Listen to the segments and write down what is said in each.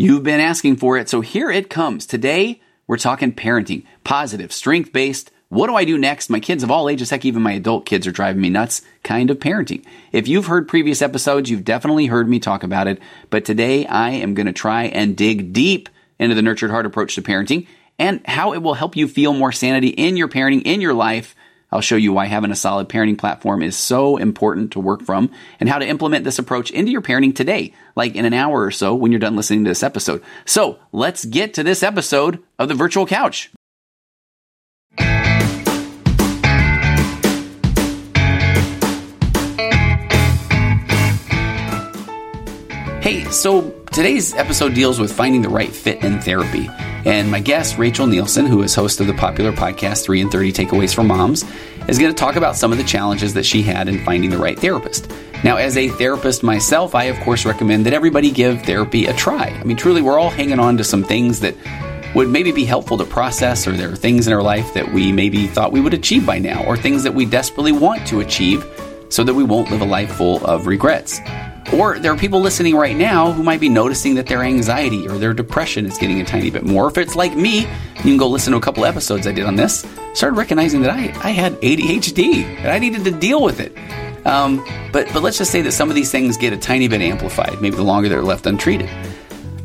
You've been asking for it, so here it comes. Today, we're talking parenting, positive, strength based. What do I do next? My kids of all ages, heck, even my adult kids are driving me nuts, kind of parenting. If you've heard previous episodes, you've definitely heard me talk about it, but today I am going to try and dig deep into the nurtured heart approach to parenting and how it will help you feel more sanity in your parenting, in your life, I'll show you why having a solid parenting platform is so important to work from and how to implement this approach into your parenting today, like in an hour or so when you're done listening to this episode. So let's get to this episode of the virtual couch. Hey, so today's episode deals with finding the right fit in therapy. And my guest, Rachel Nielsen, who is host of the popular podcast 3 in 30 Takeaways for Moms, is going to talk about some of the challenges that she had in finding the right therapist. Now, as a therapist myself, I of course recommend that everybody give therapy a try. I mean, truly, we're all hanging on to some things that would maybe be helpful to process, or there are things in our life that we maybe thought we would achieve by now, or things that we desperately want to achieve so that we won't live a life full of regrets. Or there are people listening right now who might be noticing that their anxiety or their depression is getting a tiny bit more. If it's like me, you can go listen to a couple episodes I did on this. Started recognizing that I, I had ADHD and I needed to deal with it. Um, but but let's just say that some of these things get a tiny bit amplified. Maybe the longer they're left untreated.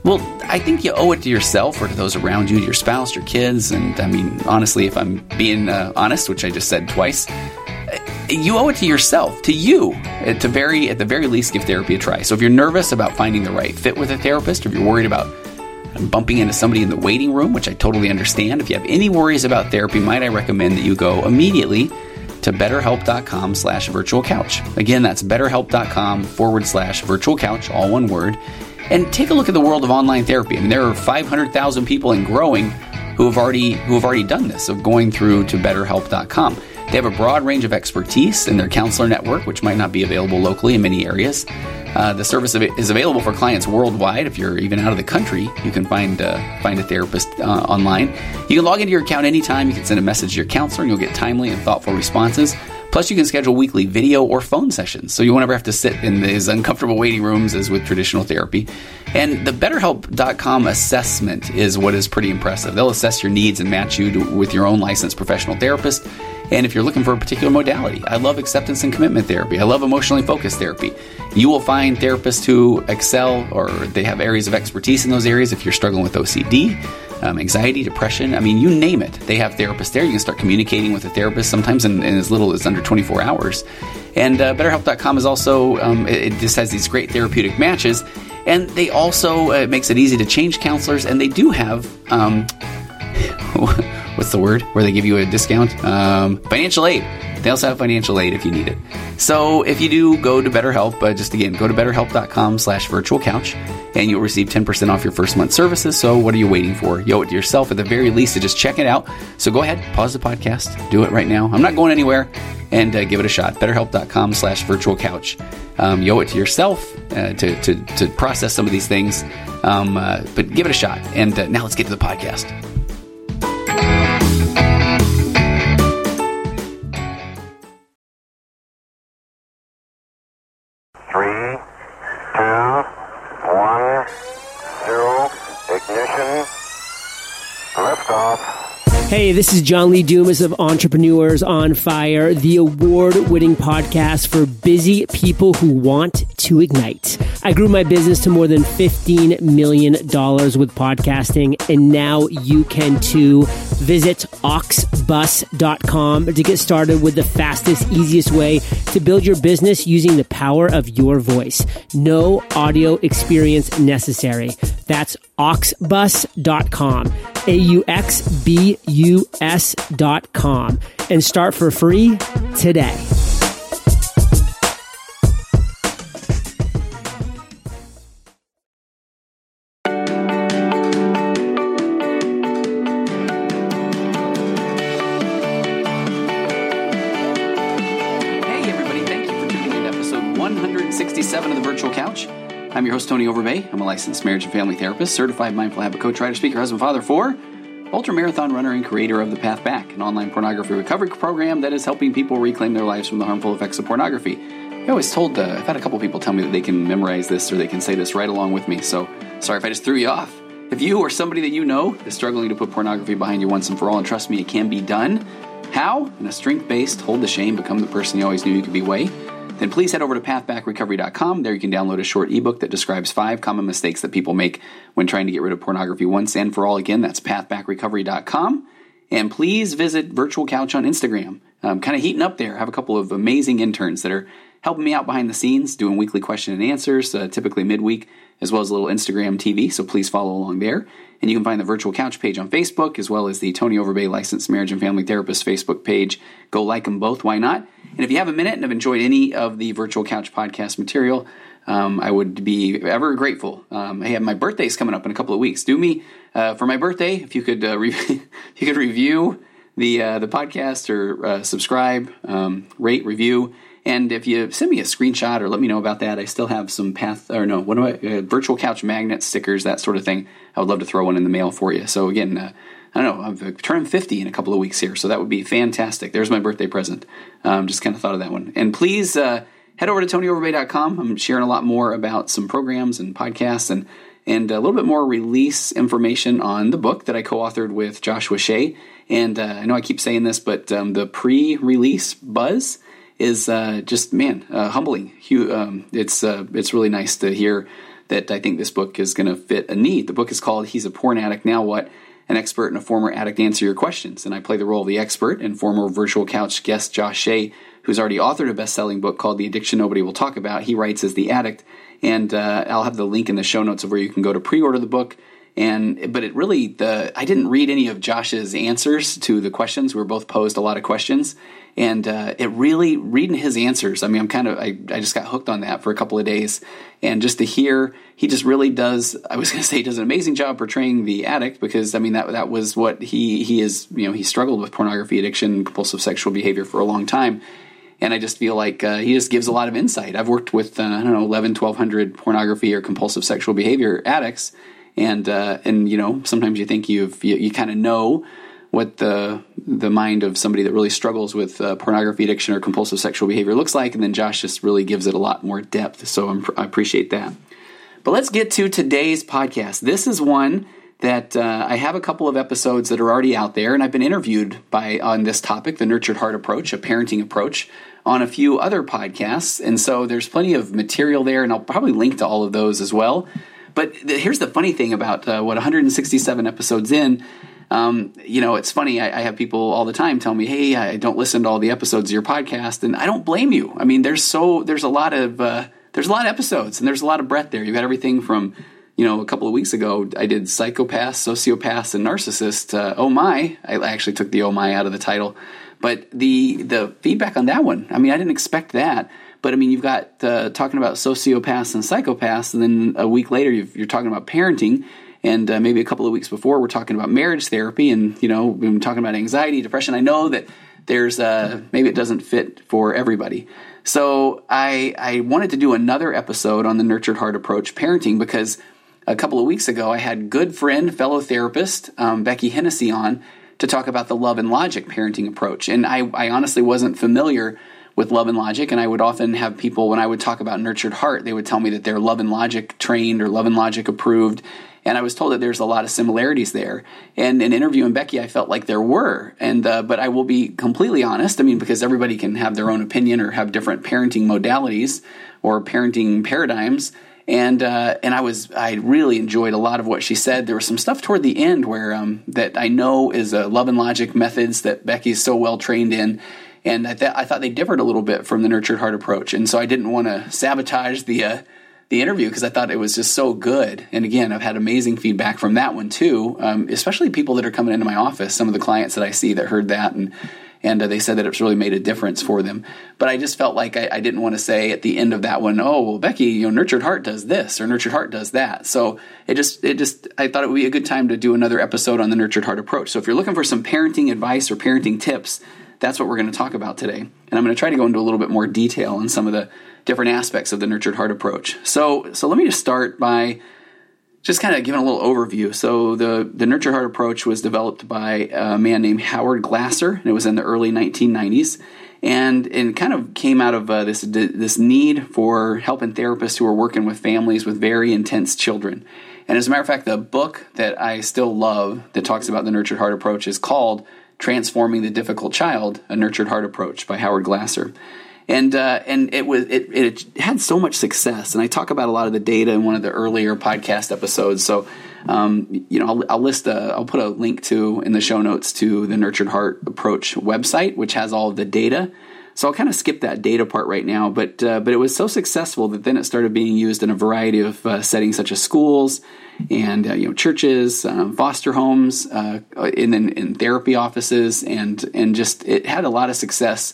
Well, I think you owe it to yourself or to those around you, your spouse, your kids, and I mean, honestly, if I'm being uh, honest, which I just said twice, you owe it to yourself, to you, uh, to very at the very least give therapy a try. So if you're nervous about finding the right fit with a therapist, if you're worried about bumping into somebody in the waiting room, which I totally understand, if you have any worries about therapy, might I recommend that you go immediately to betterhelp.com slash virtual couch. Again, that's betterhelp.com forward slash virtual couch, all one word. And take a look at the world of online therapy. I mean, there are 500,000 people and growing who have already who have already done this of going through to betterhelp.com. They have a broad range of expertise in their counselor network, which might not be available locally in many areas. Uh, the service is available for clients worldwide. If you're even out of the country, you can find uh, find a therapist uh, online. You can log into your account anytime. You can send a message to your counselor, and you'll get timely and thoughtful responses. Plus, you can schedule weekly video or phone sessions, so you won't ever have to sit in these uncomfortable waiting rooms as with traditional therapy. And the BetterHelp.com assessment is what is pretty impressive. They'll assess your needs and match you to, with your own licensed professional therapist. And if you're looking for a particular modality, I love acceptance and commitment therapy. I love emotionally focused therapy. You will find therapists who excel or they have areas of expertise in those areas if you're struggling with OCD um, anxiety, depression. I mean, you name it. They have therapists there. You can start communicating with a therapist sometimes in, in as little as under 24 hours. And uh, BetterHelp.com is also, um, it, it, just has these great therapeutic matches. And they also, uh, makes it easy to change counselors. And they do have, um, what's the word? Where they give you a discount? Um, financial aid. They also have financial aid if you need it. So if you do go to BetterHelp, uh, just again, go to betterhelp.com slash virtual couch and you'll receive 10% off your first month services. So what are you waiting for? You owe it to yourself at the very least to just check it out. So go ahead, pause the podcast, do it right now. I'm not going anywhere and uh, give it a shot. BetterHelp.com slash virtual couch. Um, you owe it to yourself uh, to, to, to process some of these things. Um, uh, but give it a shot. And uh, now let's get to the podcast. Hey, this is John Lee Dumas of Entrepreneurs on Fire, the award winning podcast for busy people who want to ignite. I grew my business to more than $15 million with podcasting, and now you can too. Visit auxbus.com to get started with the fastest, easiest way to build your business using the power of your voice. No audio experience necessary. That's auxbus.com. A U X B U S.com. And start for free today. I'm your host, Tony Overbay. I'm a licensed marriage and family therapist, certified mindful habit coach, writer, speaker, husband, father for ultra marathon runner and creator of The Path Back, an online pornography recovery program that is helping people reclaim their lives from the harmful effects of pornography. I always told, uh, I've had a couple people tell me that they can memorize this or they can say this right along with me. So Sorry if I just threw you off. If you or somebody that you know is struggling to put pornography behind you once and for all, and trust me, it can be done. How? In a strength based, hold the shame, become the person you always knew you could be way. Then please head over to pathbackrecovery.com. There you can download a short ebook that describes five common mistakes that people make when trying to get rid of pornography once and for all. Again, that's pathbackrecovery.com. And please visit Virtual Couch on Instagram. I'm kind of heating up there. I have a couple of amazing interns that are helping me out behind the scenes, doing weekly question and answers, uh, typically midweek, as well as a little Instagram TV. So please follow along there. And you can find the Virtual Couch page on Facebook, as well as the Tony Overbay Licensed Marriage and Family Therapist Facebook page. Go like them both, why not? And if you have a minute and have enjoyed any of the Virtual Couch podcast material, um, I would be ever grateful. Um, hey, my birthday's coming up in a couple of weeks. Do me uh, for my birthday if you could uh, re- you could review the uh, the podcast or uh, subscribe, um, rate, review. And if you send me a screenshot or let me know about that, I still have some path or no, what I uh, virtual couch magnet stickers, that sort of thing. I would love to throw one in the mail for you. So again, uh, I don't know, I've turned 50 in a couple of weeks here, so that would be fantastic. There's my birthday present. Um, just kind of thought of that one. And please uh, head over to TonyOverbay.com. I'm sharing a lot more about some programs and podcasts and and a little bit more release information on the book that I co-authored with Joshua Shea. And uh, I know I keep saying this, but um, the pre-release buzz is uh, just man uh, humbling. Um, it's uh, it's really nice to hear that I think this book is going to fit a need. The book is called "He's a Porn Addict Now What." An expert and a former addict answer your questions, and I play the role of the expert and former virtual couch guest Josh Shea, who's already authored a best-selling book called "The Addiction Nobody Will Talk About." He writes as the addict, and uh, I'll have the link in the show notes of where you can go to pre-order the book and but it really the I didn't read any of Josh's answers to the questions. We were both posed a lot of questions, and uh, it really reading his answers. I mean, I'm kind of I, I just got hooked on that for a couple of days, and just to hear he just really does. I was going to say he does an amazing job portraying the addict because I mean that that was what he he is. You know, he struggled with pornography addiction, compulsive sexual behavior for a long time. And I just feel like uh, he just gives a lot of insight. I've worked with, uh, I don't know, 11, 1200 pornography or compulsive sexual behavior addicts and uh, and you know sometimes you think you've you, you kind of know what the the mind of somebody that really struggles with uh, pornography addiction or compulsive sexual behavior looks like, and then Josh just really gives it a lot more depth. So I'm, i appreciate that. But let's get to today's podcast. This is one that uh, I have a couple of episodes that are already out there, and I've been interviewed by on this topic, the nurtured heart approach, a parenting approach, on a few other podcasts, and so there's plenty of material there, and I'll probably link to all of those as well. But the, here's the funny thing about uh, what 167 episodes in. Um, you know, it's funny. I, I, have people all the time tell me, "Hey, I don't listen to all the episodes of your podcast," and I don't blame you. I mean, there's so there's a lot of uh, there's a lot of episodes, and there's a lot of breadth there. You've got everything from you know, a couple of weeks ago, I did psychopaths, sociopaths, and narcissists. Uh, oh my! I actually took the oh my out of the title, but the the feedback on that one. I mean, I didn't expect that. But I mean, you've got uh, talking about sociopaths and psychopaths, and then a week later, you are talking about parenting, and uh, maybe a couple of weeks before, we're talking about marriage therapy, and you know, we've been talking about anxiety, depression. I know that there's uh, maybe it doesn't fit for everybody. So I I wanted to do another episode on the nurtured heart approach parenting because a couple of weeks ago I had good friend, fellow therapist um, Becky Hennessy on to talk about the love and logic parenting approach, and I, I honestly wasn't familiar with Love and Logic. And I would often have people, when I would talk about Nurtured Heart, they would tell me that they're Love and Logic trained or Love and Logic approved. And I was told that there's a lot of similarities there. And in interviewing Becky, I felt like there were. And uh, but I will be completely honest. I mean, because everybody can have their own opinion or have different parenting modalities or parenting paradigms and uh, and I was I really enjoyed a lot of what she said. There was some stuff toward the end where um, that I know is a love and logic methods that Becky's so well trained in, and I, th- I thought they differed a little bit from the nurtured heart approach, and so I didn't want to sabotage the uh, the interview because I thought it was just so good. And again, I've had amazing feedback from that one too, um, especially people that are coming into my office. Some of the clients that I see that heard that and and uh, they said that it's really made a difference for them. But I just felt like I, I, didn't want to say at the end of that one, oh well, Becky, you know, Nurtured Heart does this or Nurtured Heart does that. So it just it just I thought it would be a good time to do another episode on the Nurtured Heart approach. So if you're looking for some parenting advice or parenting tips that's what we're going to talk about today. And I'm going to try to go into a little bit more detail on some of the different aspects of the nurtured heart approach. So, so let me just start by just kind of giving a little overview. So, the, the nurtured heart approach was developed by a man named Howard Glasser, and it was in the early 1990s. And, and kind of came out of uh, this this need for helping therapists who are working with families with very intense children. And as a matter of fact, the book that I still love that talks about the nurtured heart approach is called Transforming the Difficult Child: A Nurtured Heart Approach by Howard Glasser. And uh, and it was it, it had so much success, and I talk about a lot of the data in one of the earlier podcast episodes. So, um, you know, I'll, I'll list a, I'll put a link to in the show notes to the Nurtured Heart Approach website, which has all of the data so I'll kind of skip that data part right now, but uh, but it was so successful that then it started being used in a variety of uh, settings, such as schools and uh, you know churches, um, foster homes, uh, in, in, in therapy offices, and and just it had a lot of success.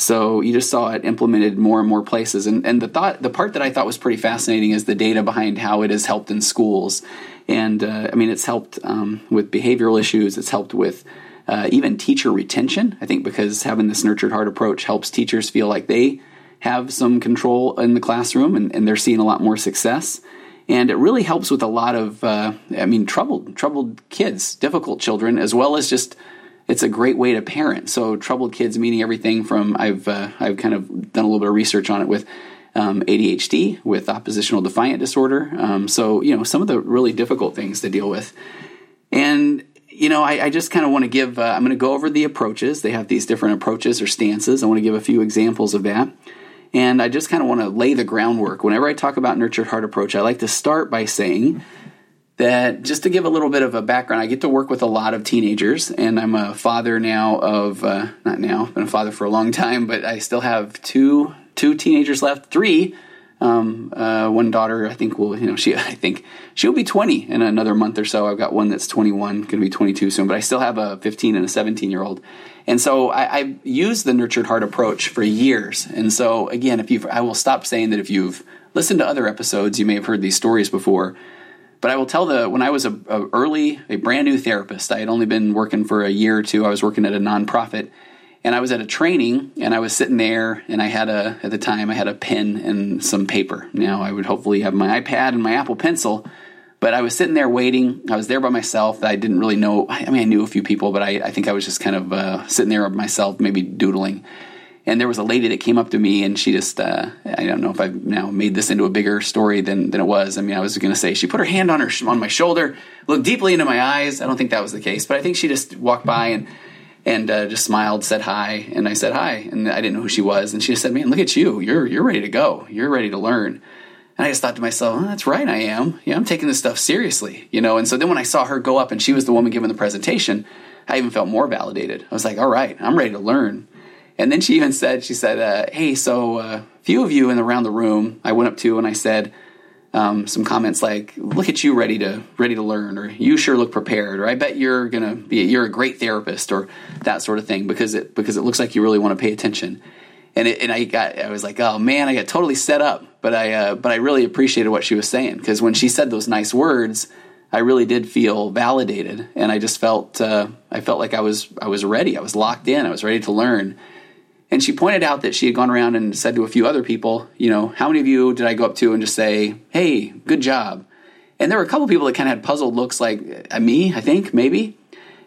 So you just saw it implemented more and more places. And and the thought the part that I thought was pretty fascinating is the data behind how it has helped in schools. And uh, I mean, it's helped um, with behavioral issues. It's helped with uh, even teacher retention. I think because having this nurtured heart approach helps teachers feel like they have some control in the classroom and, and they're seeing a lot more success. And it really helps with a lot of, uh, I mean, troubled, troubled kids, difficult children, as well as just it's a great way to parent. So troubled kids meaning everything from I've uh, I've kind of done a little bit of research on it with um, ADHD, with oppositional defiant disorder. Um, so you know some of the really difficult things to deal with, and you know, I, I just kind of want to give, uh, I'm going to go over the approaches. They have these different approaches or stances. I want to give a few examples of that. And I just kind of want to lay the groundwork. Whenever I talk about nurtured heart approach, I like to start by saying that just to give a little bit of a background, I get to work with a lot of teenagers, and I'm a father now of, uh, not now, been a father for a long time, but I still have two two teenagers left, three um, uh, one daughter, I think will, you know, she, I think she'll be 20 in another month or so. I've got one that's 21, going to be 22 soon, but I still have a 15 and a 17 year old. And so I, I've used the nurtured heart approach for years. And so again, if you, I will stop saying that if you've listened to other episodes, you may have heard these stories before. But I will tell the when I was a, a early, a brand new therapist, I had only been working for a year or two. I was working at a nonprofit, and I was at a training and I was sitting there and I had a at the time I had a pen and some paper. Now I would hopefully have my iPad and my Apple Pencil, but I was sitting there waiting. I was there by myself. I didn't really know. I mean, I knew a few people, but I, I think I was just kind of uh, sitting there by myself, maybe doodling. And there was a lady that came up to me and she just, uh, I don't know if I've now made this into a bigger story than, than it was. I mean, I was going to say she put her hand on her on my shoulder, looked deeply into my eyes. I don't think that was the case, but I think she just walked by and and uh, just smiled, said hi, and I said hi, and I didn't know who she was, and she just said, "Man, look at you! You're you're ready to go. You're ready to learn." And I just thought to myself, oh, "That's right, I am. Yeah, I'm taking this stuff seriously, you know." And so then when I saw her go up, and she was the woman giving the presentation, I even felt more validated. I was like, "All right, I'm ready to learn." And then she even said, "She said, uh, hey, so a uh, few of you in around the room, I went up to and I said." um, some comments like "Look at you, ready to ready to learn," or "You sure look prepared," or "I bet you're gonna be you're a great therapist," or that sort of thing because it because it looks like you really want to pay attention. And it, and I got I was like, oh man, I got totally set up, but I uh, but I really appreciated what she was saying because when she said those nice words, I really did feel validated, and I just felt uh, I felt like I was I was ready, I was locked in, I was ready to learn and she pointed out that she had gone around and said to a few other people, you know, how many of you did I go up to and just say, hey, good job? And there were a couple people that kind of had puzzled looks like uh, me, I think, maybe.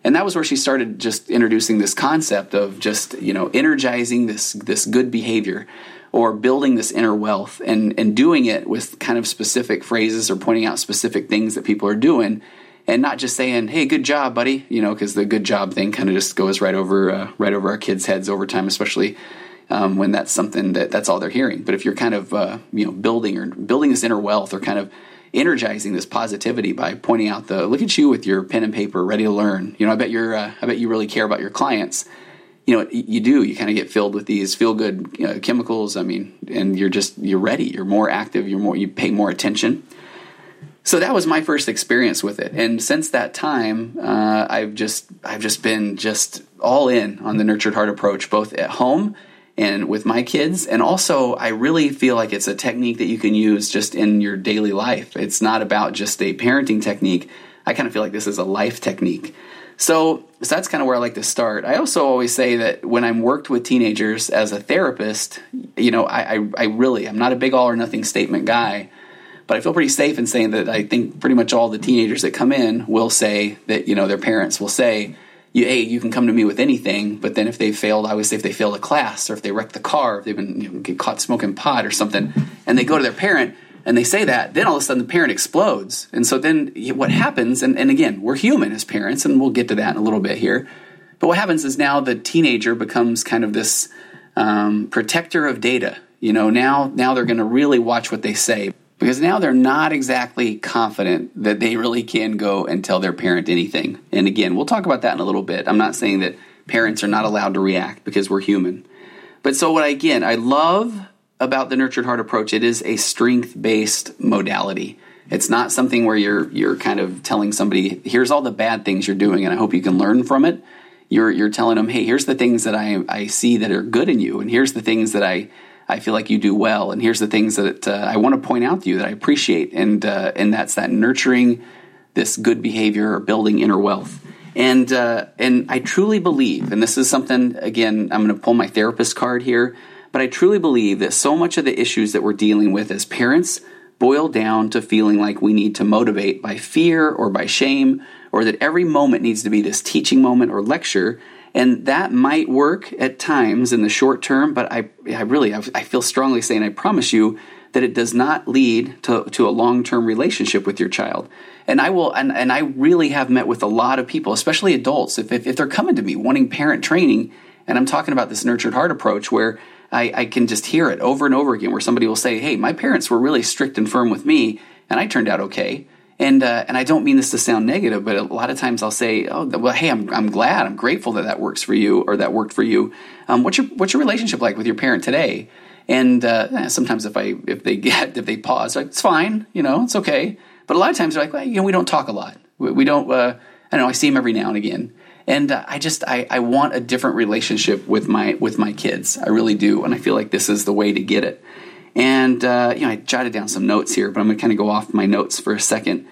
And that was where she started just introducing this concept of just, you know, energizing this this good behavior or building this inner wealth and and doing it with kind of specific phrases or pointing out specific things that people are doing and not just saying, "Hey, good job, buddy," you know, because the good job thing kind of just goes right over uh, right over our kids' heads over time, especially um, when that's something that that's all they're hearing. But if you're kind of uh, you know building or building this inner wealth or kind of energizing this positivity by pointing out the look at you with your pen and paper ready to learn. You know, I bet you're uh, I bet you really care about your clients. You know, you do. You kind of get filled with these feel good uh, chemicals. I mean, and you're just you're ready. You're more active. You're more you pay more attention so that was my first experience with it. And since that time uh, i've just i've just been just all in on the nurtured heart approach both at home and with my kids. And also i really feel like it's a technique that you can use just in your daily life. It's not about just a parenting technique. I kind of feel like this is a life technique. So, so that's kind of where i like to start. I also always say that when i'm worked with teenagers as a therapist you know i, I, I really i'm not a big all or nothing statement guy but I feel pretty safe in saying that I think pretty much all the teenagers that come in will say that, you know, their parents will say, hey, you can come to me with anything, but then if they failed, I always say if they failed a class or if they wrecked the car, if they've been you know, get caught smoking pot or something, and they go to their parent, and they say that, then all of a sudden the parent explodes. And so then what happens, and, and again, we're human as parents, and we'll get to that in a little bit here. But what happens is now the teenager becomes kind of this um, protector of data. You know, now now they're going to really watch what they say because now they're not exactly confident that they really can go and tell their parent anything. And again, we'll talk about that in a little bit. I'm not saying that parents are not allowed to react because we're human. But so what I, again, I love about the nurtured heart approach, it is a strength based modality. It's not something where you're you're kind of telling somebody, here's all the bad things you're doing, and I hope you can learn from it. You're you're telling them, hey, here's the things that I I see that are good in you, and here's the things that I I feel like you do well, and here's the things that uh, I want to point out to you that I appreciate, and uh, and that's that nurturing this good behavior or building inner wealth. And uh, and I truly believe, and this is something again, I'm going to pull my therapist card here. But I truly believe that so much of the issues that we're dealing with as parents boil down to feeling like we need to motivate by fear or by shame, or that every moment needs to be this teaching moment or lecture. And that might work at times in the short term, but I, I really, I feel strongly saying, I promise you that it does not lead to, to a long term relationship with your child. And I will, and, and I really have met with a lot of people, especially adults, if, if, if they're coming to me wanting parent training, and I'm talking about this nurtured heart approach where I, I can just hear it over and over again where somebody will say, Hey, my parents were really strict and firm with me, and I turned out okay. And, uh, and I don't mean this to sound negative, but a lot of times I'll say, "Oh, well, hey, I'm, I'm glad, I'm grateful that that works for you or that worked for you." Um, what's your what's your relationship like with your parent today? And uh, sometimes if I if they get if they pause, like, it's fine, you know, it's okay. But a lot of times they're like, well, you know, we don't talk a lot. We, we don't. Uh, I don't know. I see him every now and again and uh, I just I, I want a different relationship with my with my kids. I really do, and I feel like this is the way to get it. And uh, you know, I jotted down some notes here, but I'm going to kind of go off my notes for a second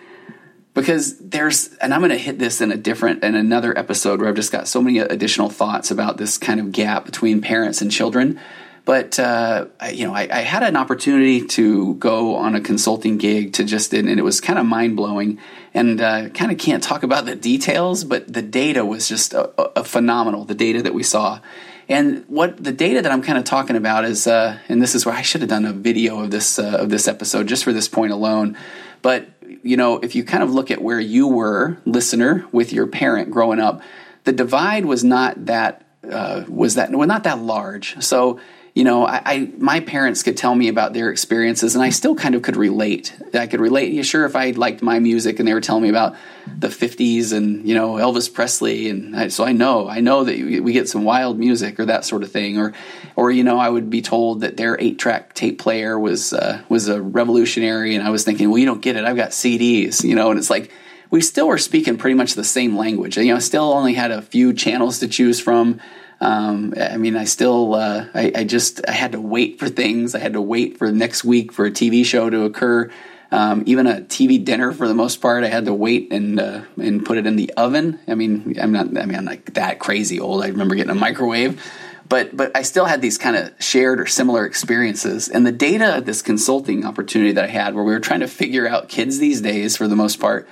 because there's and I'm going to hit this in a different in another episode where I've just got so many additional thoughts about this kind of gap between parents and children. But uh, you know, I, I, had an opportunity to go on a consulting gig to just, and it was kind of mind blowing. And uh, kind of can't talk about the details, but the data was just a, a phenomenal. The data that we saw, and what the data that I'm kind of talking about is, uh, and this is where I should have done a video of this uh, of this episode just for this point alone. But you know, if you kind of look at where you were, listener, with your parent growing up, the divide was not that uh, was that well, not that large. So you know, I, I, my parents could tell me about their experiences, and I still kind of could relate. I could relate. Yeah, sure, if I liked my music and they were telling me about the '50s and you know Elvis Presley, and I, so I know, I know that we get some wild music or that sort of thing, or, or you know, I would be told that their eight-track tape player was uh, was a revolutionary, and I was thinking, well, you don't get it. I've got CDs, you know, and it's like we still were speaking pretty much the same language. You know, still only had a few channels to choose from um, I mean, I still, uh, I, I, just, I had to wait for things. I had to wait for next week for a TV show to occur. Um, even a TV dinner, for the most part, I had to wait and uh, and put it in the oven. I mean, I'm not, I mean, I'm like that crazy old. I remember getting a microwave, but but I still had these kind of shared or similar experiences. And the data this consulting opportunity that I had, where we were trying to figure out kids these days, for the most part,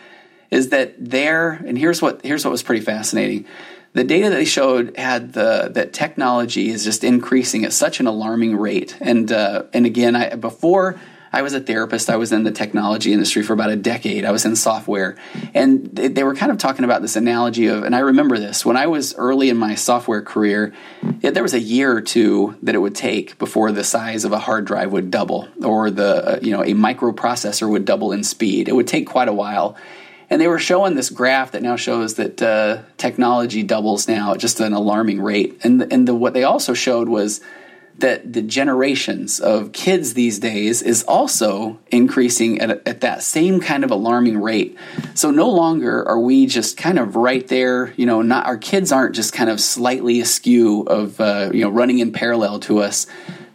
is that there. And here's what here's what was pretty fascinating the data that they showed had the that technology is just increasing at such an alarming rate. And uh, and again, I, before I was a therapist, I was in the technology industry for about a decade. I was in software, and they, they were kind of talking about this analogy of. And I remember this when I was early in my software career. It, there was a year or two that it would take before the size of a hard drive would double, or the uh, you know a microprocessor would double in speed. It would take quite a while and they were showing this graph that now shows that uh, technology doubles now at just an alarming rate. And and the, what they also showed was that the generations of kids these days is also increasing at, at that same kind of alarming rate. So no longer are we just kind of right there. You know, not our kids aren't just kind of slightly askew of uh, you know running in parallel to us.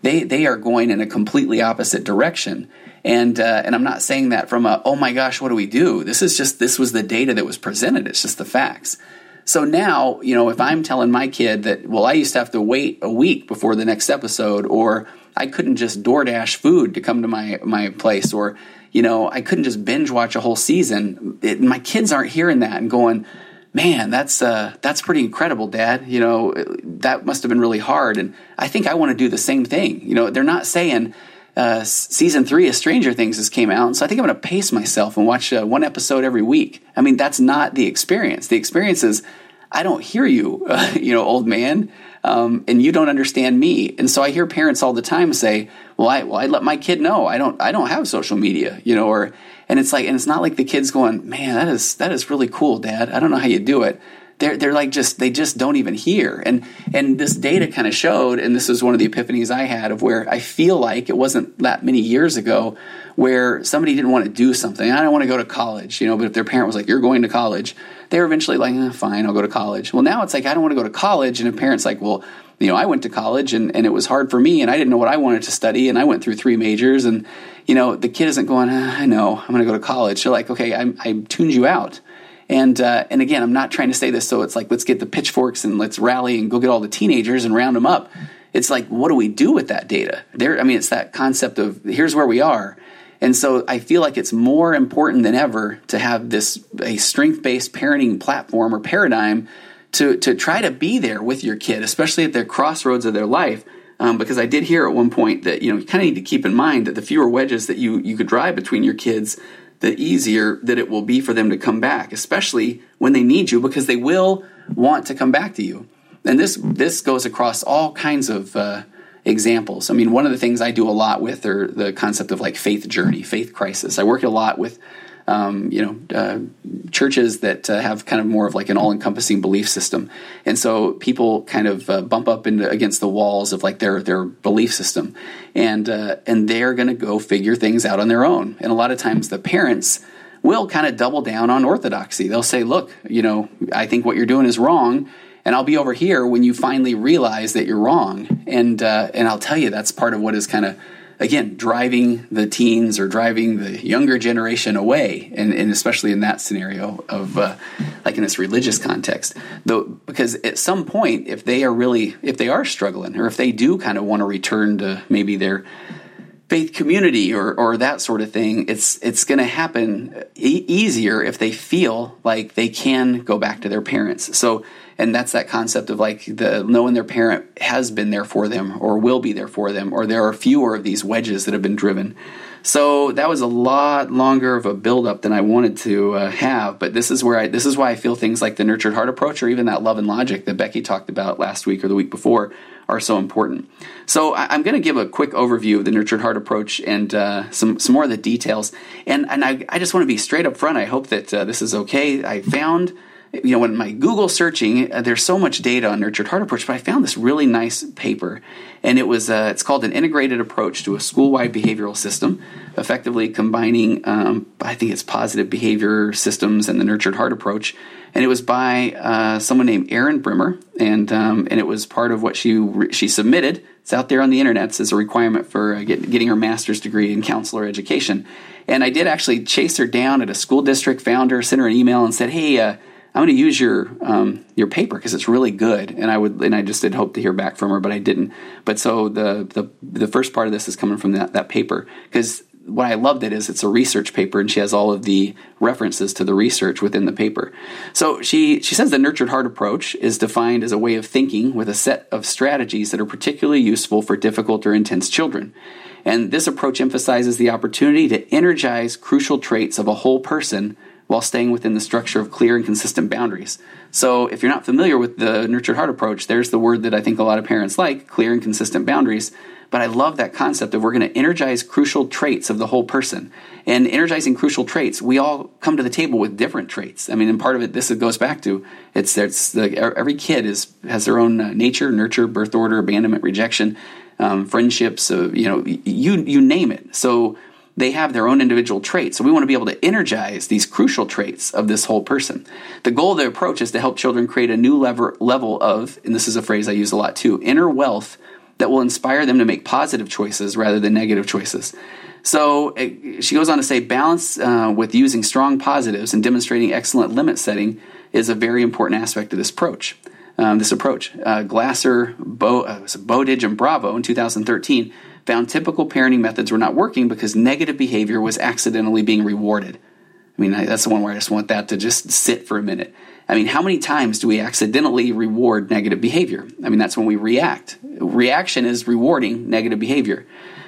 They they are going in a completely opposite direction. And uh, and I'm not saying that from a oh my gosh, what do we do? This is just this was the data that was presented. It's just the facts. So now, you know, if I'm telling my kid that, well, I used to have to wait a week before the next episode, or I couldn't just DoorDash food to come to my my place, or you know, I couldn't just binge watch a whole season. It, my kids aren't hearing that and going, man, that's uh, that's pretty incredible, Dad. You know, that must have been really hard, and I think I want to do the same thing. You know, they're not saying uh, season three of Stranger Things has came out, so I think I'm going to pace myself and watch uh, one episode every week. I mean, that's not the experience. The experience is I don't hear you, uh, you know, old man, um, and you don't understand me. And so I hear parents all the time say, "Well, I well I let my kid know I don't I don't have social media," you know, or and it's like and it's not like the kid's going, "Man, that is that is really cool, Dad. I don't know how you do it." They're they're like just they just don't even hear. And and this data kind of showed, and this was one of the epiphanies I had of where I feel like it wasn't that many years ago where somebody didn't want to do something. I don't want to go to college, you know, but if their parent was like, "You're going to college," they were eventually like, eh, "Fine, I'll go to college." Well, now it's like I don't want to go to college, and a parent's like, "Well." You know, I went to college and, and it was hard for me, and I didn't know what I wanted to study, and I went through three majors, and you know, the kid isn't going. Ah, I know I'm going to go to college. They're like, okay, I, I tuned you out and uh, and again, I'm not trying to say this so it's like let's get the pitchforks and let's rally and go get all the teenagers and round them up. It's like what do we do with that data? There, I mean, it's that concept of here's where we are. And so I feel like it's more important than ever to have this a strength based parenting platform or paradigm to to try to be there with your kid, especially at their crossroads of their life. Um, because I did hear at one point that you know you kind of need to keep in mind that the fewer wedges that you you could drive between your kids, the easier that it will be for them to come back, especially when they need you, because they will want to come back to you. And this this goes across all kinds of uh, examples. I mean, one of the things I do a lot with are the concept of like faith journey, faith crisis. I work a lot with um, you know, uh, churches that uh, have kind of more of like an all-encompassing belief system, and so people kind of uh, bump up into against the walls of like their their belief system, and uh, and they're going to go figure things out on their own. And a lot of times, the parents will kind of double down on orthodoxy. They'll say, "Look, you know, I think what you're doing is wrong." and I'll be over here when you finally realize that you're wrong. And uh, and I'll tell you that's part of what is kind of again, driving the teens or driving the younger generation away, and, and especially in that scenario of uh, like in this religious context, though, because at some point, if they are really, if they are struggling, or if they do kind of want to return to maybe their faith community or, or that sort of thing, it's it's going to happen e- easier if they feel like they can go back to their parents. So and that's that concept of like the knowing their parent has been there for them or will be there for them or there are fewer of these wedges that have been driven so that was a lot longer of a buildup than I wanted to uh, have, but this is where I this is why I feel things like the nurtured heart approach or even that love and logic that Becky talked about last week or the week before are so important. So I, am going to give a quick overview of the nurtured heart approach and uh, some some more of the details. And and I, I just want to be straight up front. I hope that uh, this is okay. I found you know, when my Google searching, uh, there's so much data on nurtured heart approach, but I found this really nice paper, and it was uh, it's called an integrated approach to a school-wide behavioral system, effectively combining um, I think it's positive behavior systems and the nurtured heart approach, and it was by uh, someone named Erin Brimmer, and um, and it was part of what she she submitted. It's out there on the internet. As a requirement for uh, get, getting her master's degree in counselor education, and I did actually chase her down at a school district, found her, sent her an email, and said, hey uh, I'm going to use your um, your paper because it's really good. And I would and I just did hope to hear back from her, but I didn't. But so the the the first part of this is coming from that that paper because what I loved it is it's a research paper and she has all of the references to the research within the paper. So she she says the nurtured heart approach is defined as a way of thinking with a set of strategies that are particularly useful for difficult or intense children. And this approach emphasizes the opportunity to energize crucial traits of a whole person while staying within the structure of clear and consistent boundaries. So, if you're not familiar with the nurtured heart approach, there's the word that I think a lot of parents like clear and consistent boundaries. But I love that concept of we're going to energize crucial traits of the whole person. And energizing crucial traits, we all come to the table with different traits. I mean, and part of it, this goes back to it's, it's every kid is has their own uh, nature, nurture, birth order, abandonment, rejection, um, friendships, uh, you know, you you name it. So they have their own individual traits. So we want to be able to energize these crucial traits of this whole person. The goal of the approach is to help children create a new lever, level of, and this is a phrase I use a lot too, inner wealth that will inspire them to make positive choices rather than negative choices. So it, she goes on to say balance uh, with using strong positives and demonstrating excellent limit setting is a very important aspect of this approach. Um, this approach, uh, Glasser, Bo, uh, Bowdidge, and Bravo in 2013 found typical parenting methods were not working because negative behavior was accidentally being rewarded. I mean, that's the one where I just want that to just sit for a minute. I mean, how many times do we accidentally reward negative behavior? I mean, that's when we react. Reaction is rewarding negative behavior.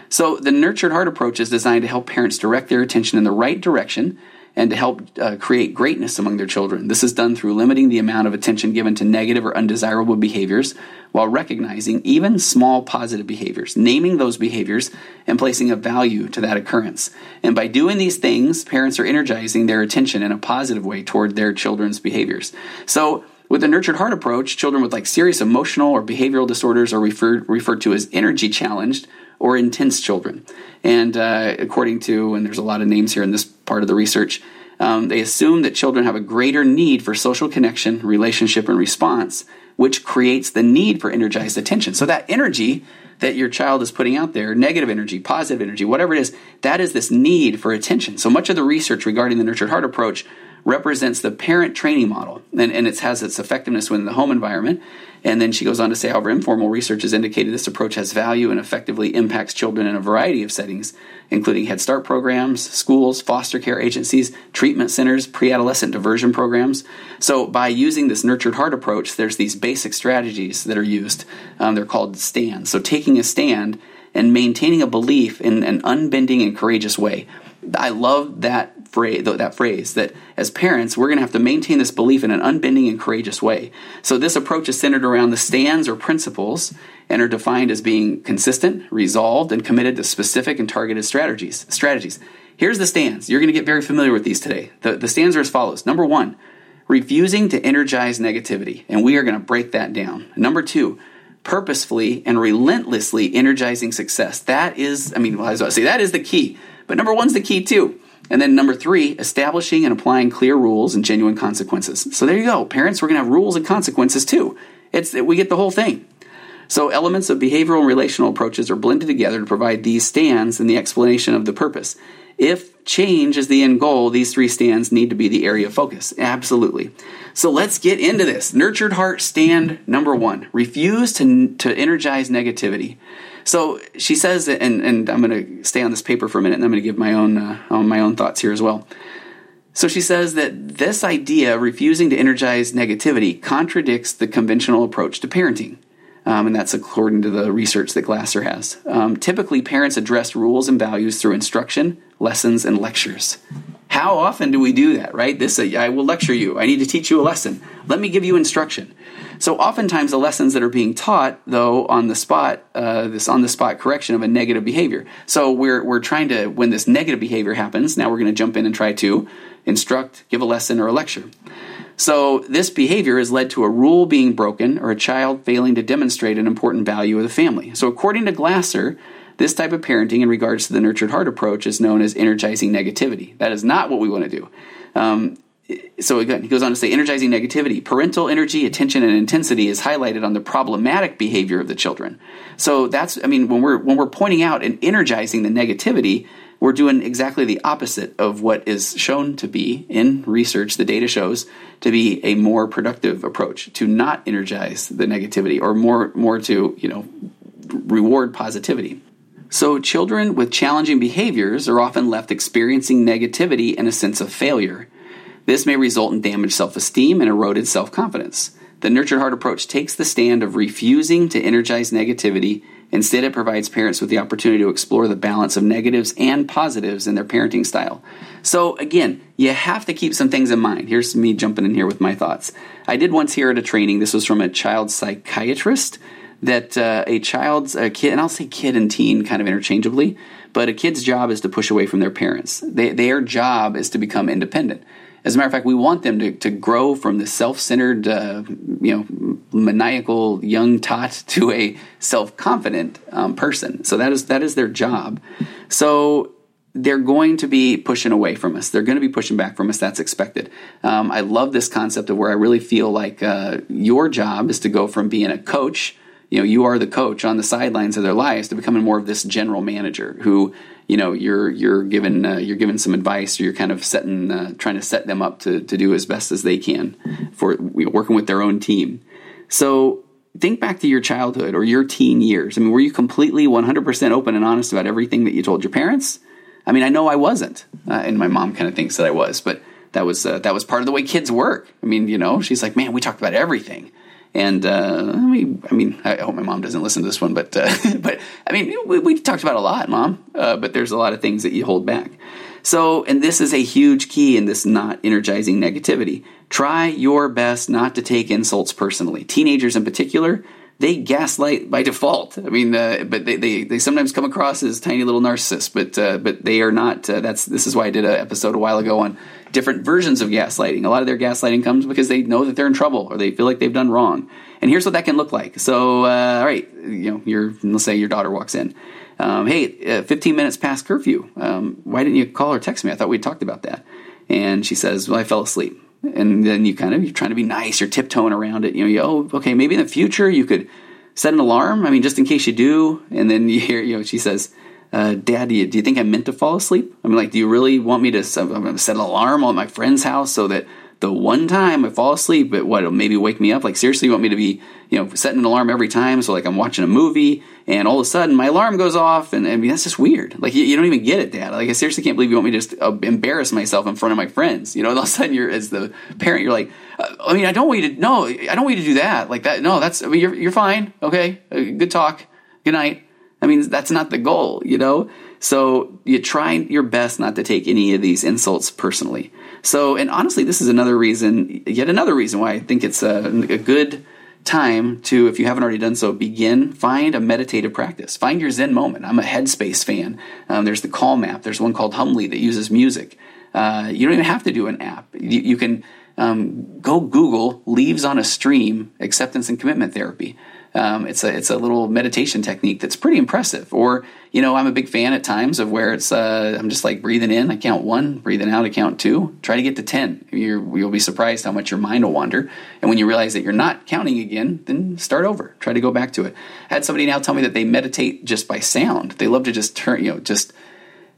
So the nurtured heart approach is designed to help parents direct their attention in the right direction and to help uh, create greatness among their children. This is done through limiting the amount of attention given to negative or undesirable behaviors while recognizing even small positive behaviors, naming those behaviors, and placing a value to that occurrence. And by doing these things, parents are energizing their attention in a positive way toward their children's behaviors. So, with the nurtured heart approach, children with like serious emotional or behavioral disorders are referred referred to as energy challenged or intense children. And uh, according to, and there's a lot of names here in this part of the research, um, they assume that children have a greater need for social connection, relationship, and response, which creates the need for energized attention. So that energy that your child is putting out there, negative energy, positive energy, whatever it is, that is this need for attention. So much of the research regarding the nurtured heart approach represents the parent training model, and, and it has its effectiveness within the home environment. And then she goes on to say, however, informal research has indicated this approach has value and effectively impacts children in a variety of settings, including Head Start programs, schools, foster care agencies, treatment centers, pre adolescent diversion programs. So, by using this nurtured heart approach, there's these basic strategies that are used. Um, they're called stands. So, taking a stand and maintaining a belief in an unbending and courageous way. I love that phrase, that phrase that as parents, we're going to have to maintain this belief in an unbending and courageous way. So this approach is centered around the stands or principles and are defined as being consistent, resolved, and committed to specific and targeted strategies. Strategies. Here's the stands. You're going to get very familiar with these today. The, the stands are as follows. Number one, refusing to energize negativity. And we are going to break that down. Number two, purposefully and relentlessly energizing success. That is, I mean, well, I was about to say, that is the key. But number one's the key too. And then number three, establishing and applying clear rules and genuine consequences. So there you go. Parents, we're going to have rules and consequences too. It's, we get the whole thing. So elements of behavioral and relational approaches are blended together to provide these stands and the explanation of the purpose. If change is the end goal, these three stands need to be the area of focus. Absolutely. So let's get into this. Nurtured heart stand number one. Refuse to, to energize negativity. So she says, and, and I'm going to stay on this paper for a minute, and I'm going to give my own uh, my own thoughts here as well. So she says that this idea, refusing to energize negativity, contradicts the conventional approach to parenting. Um, and that's according to the research that Glasser has. Um, typically, parents address rules and values through instruction, lessons, and lectures. How often do we do that, right? This, uh, I will lecture you. I need to teach you a lesson. Let me give you instruction. So oftentimes the lessons that are being taught, though, on the spot, uh, this on the spot correction of a negative behavior. So we're we're trying to when this negative behavior happens, now we're going to jump in and try to instruct, give a lesson or a lecture. So this behavior has led to a rule being broken or a child failing to demonstrate an important value of the family. So according to Glasser, this type of parenting in regards to the nurtured heart approach is known as energizing negativity. That is not what we want to do. Um, so again, he goes on to say energizing negativity. Parental energy, attention, and intensity is highlighted on the problematic behavior of the children. So that's, I mean, when we're when we're pointing out and energizing the negativity, we're doing exactly the opposite of what is shown to be in research. The data shows to be a more productive approach to not energize the negativity, or more more to you know reward positivity. So, children with challenging behaviors are often left experiencing negativity and a sense of failure. This may result in damaged self esteem and eroded self confidence. The nurtured heart approach takes the stand of refusing to energize negativity. Instead, it provides parents with the opportunity to explore the balance of negatives and positives in their parenting style. So, again, you have to keep some things in mind. Here's me jumping in here with my thoughts. I did once hear at a training, this was from a child psychiatrist, that uh, a child's a kid, and I'll say kid and teen kind of interchangeably, but a kid's job is to push away from their parents. They, their job is to become independent. As a matter of fact, we want them to, to grow from the self centered, uh, you know, maniacal young tot to a self confident um, person. So that is that is their job. So they're going to be pushing away from us. They're going to be pushing back from us. That's expected. Um, I love this concept of where I really feel like uh, your job is to go from being a coach you know you are the coach on the sidelines of their lives to becoming more of this general manager who you know you're you're given uh, you're given some advice or you're kind of setting uh, trying to set them up to to do as best as they can for working with their own team. So think back to your childhood or your teen years. I mean were you completely 100% open and honest about everything that you told your parents? I mean i know i wasn't uh, and my mom kind of thinks that i was but that was uh, that was part of the way kids work. I mean you know she's like man we talked about everything And uh, I mean, I mean, I hope my mom doesn't listen to this one, but uh, but I mean, we, we, talked about a lot, mom. Uh, but there's a lot of things that you hold back. So, and this is a huge key in this not energizing negativity. Try your best not to take insults personally. Teenagers in particular, they gaslight by default. I mean, uh, but they, they, they sometimes come across as tiny little narcissists, but uh, but they are not. Uh, that's this is why I did an episode a while ago on different versions of gaslighting. A lot of their gaslighting comes because they know that they're in trouble or they feel like they've done wrong. And here's what that can look like. So, uh, all right, you know, your let's say your daughter walks in. Um, hey, uh, 15 minutes past curfew. Um, why didn't you call or text me? I thought we talked about that. And she says, well, I fell asleep and then you kind of you're trying to be nice, you're tiptoeing around it. You know, you, oh, okay, maybe in the future you could set an alarm. I mean, just in case you do. And then you hear, you know, she says, uh, "Dad, do you, think I meant to fall asleep? I mean, like, do you really want me to set, an alarm on my friend's house so that the one time I fall asleep, but what, it'll maybe wake me up? Like, seriously, you want me to be, you know, setting an alarm every time? So, like, I'm watching a movie and all of a sudden my alarm goes off. And I mean, that's just weird. Like, you, you don't even get it, Dad. Like, I seriously can't believe you want me to just uh, embarrass myself in front of my friends. You know, all of a sudden you're, as the parent, you're like, uh, I mean, I don't want you to, no, I don't want you to do that. Like, that, no, that's, I mean, you're, you're fine. Okay. Uh, good talk. Good night. I mean, that's not the goal, you know? So you try your best not to take any of these insults personally. So, and honestly, this is another reason, yet another reason why I think it's a, a good time to, if you haven't already done so, begin, find a meditative practice. Find your Zen moment. I'm a Headspace fan. Um, there's the Calm app. There's one called Humbly that uses music. Uh, you don't even have to do an app. You, you can um, go Google leaves on a stream acceptance and commitment therapy. Um, it's a it's a little meditation technique that's pretty impressive. Or you know, I'm a big fan at times of where it's uh, I'm just like breathing in, I count one, breathing out, I count two. Try to get to ten. You're, you'll be surprised how much your mind will wander. And when you realize that you're not counting again, then start over. Try to go back to it. I had somebody now tell me that they meditate just by sound. They love to just turn, you know, just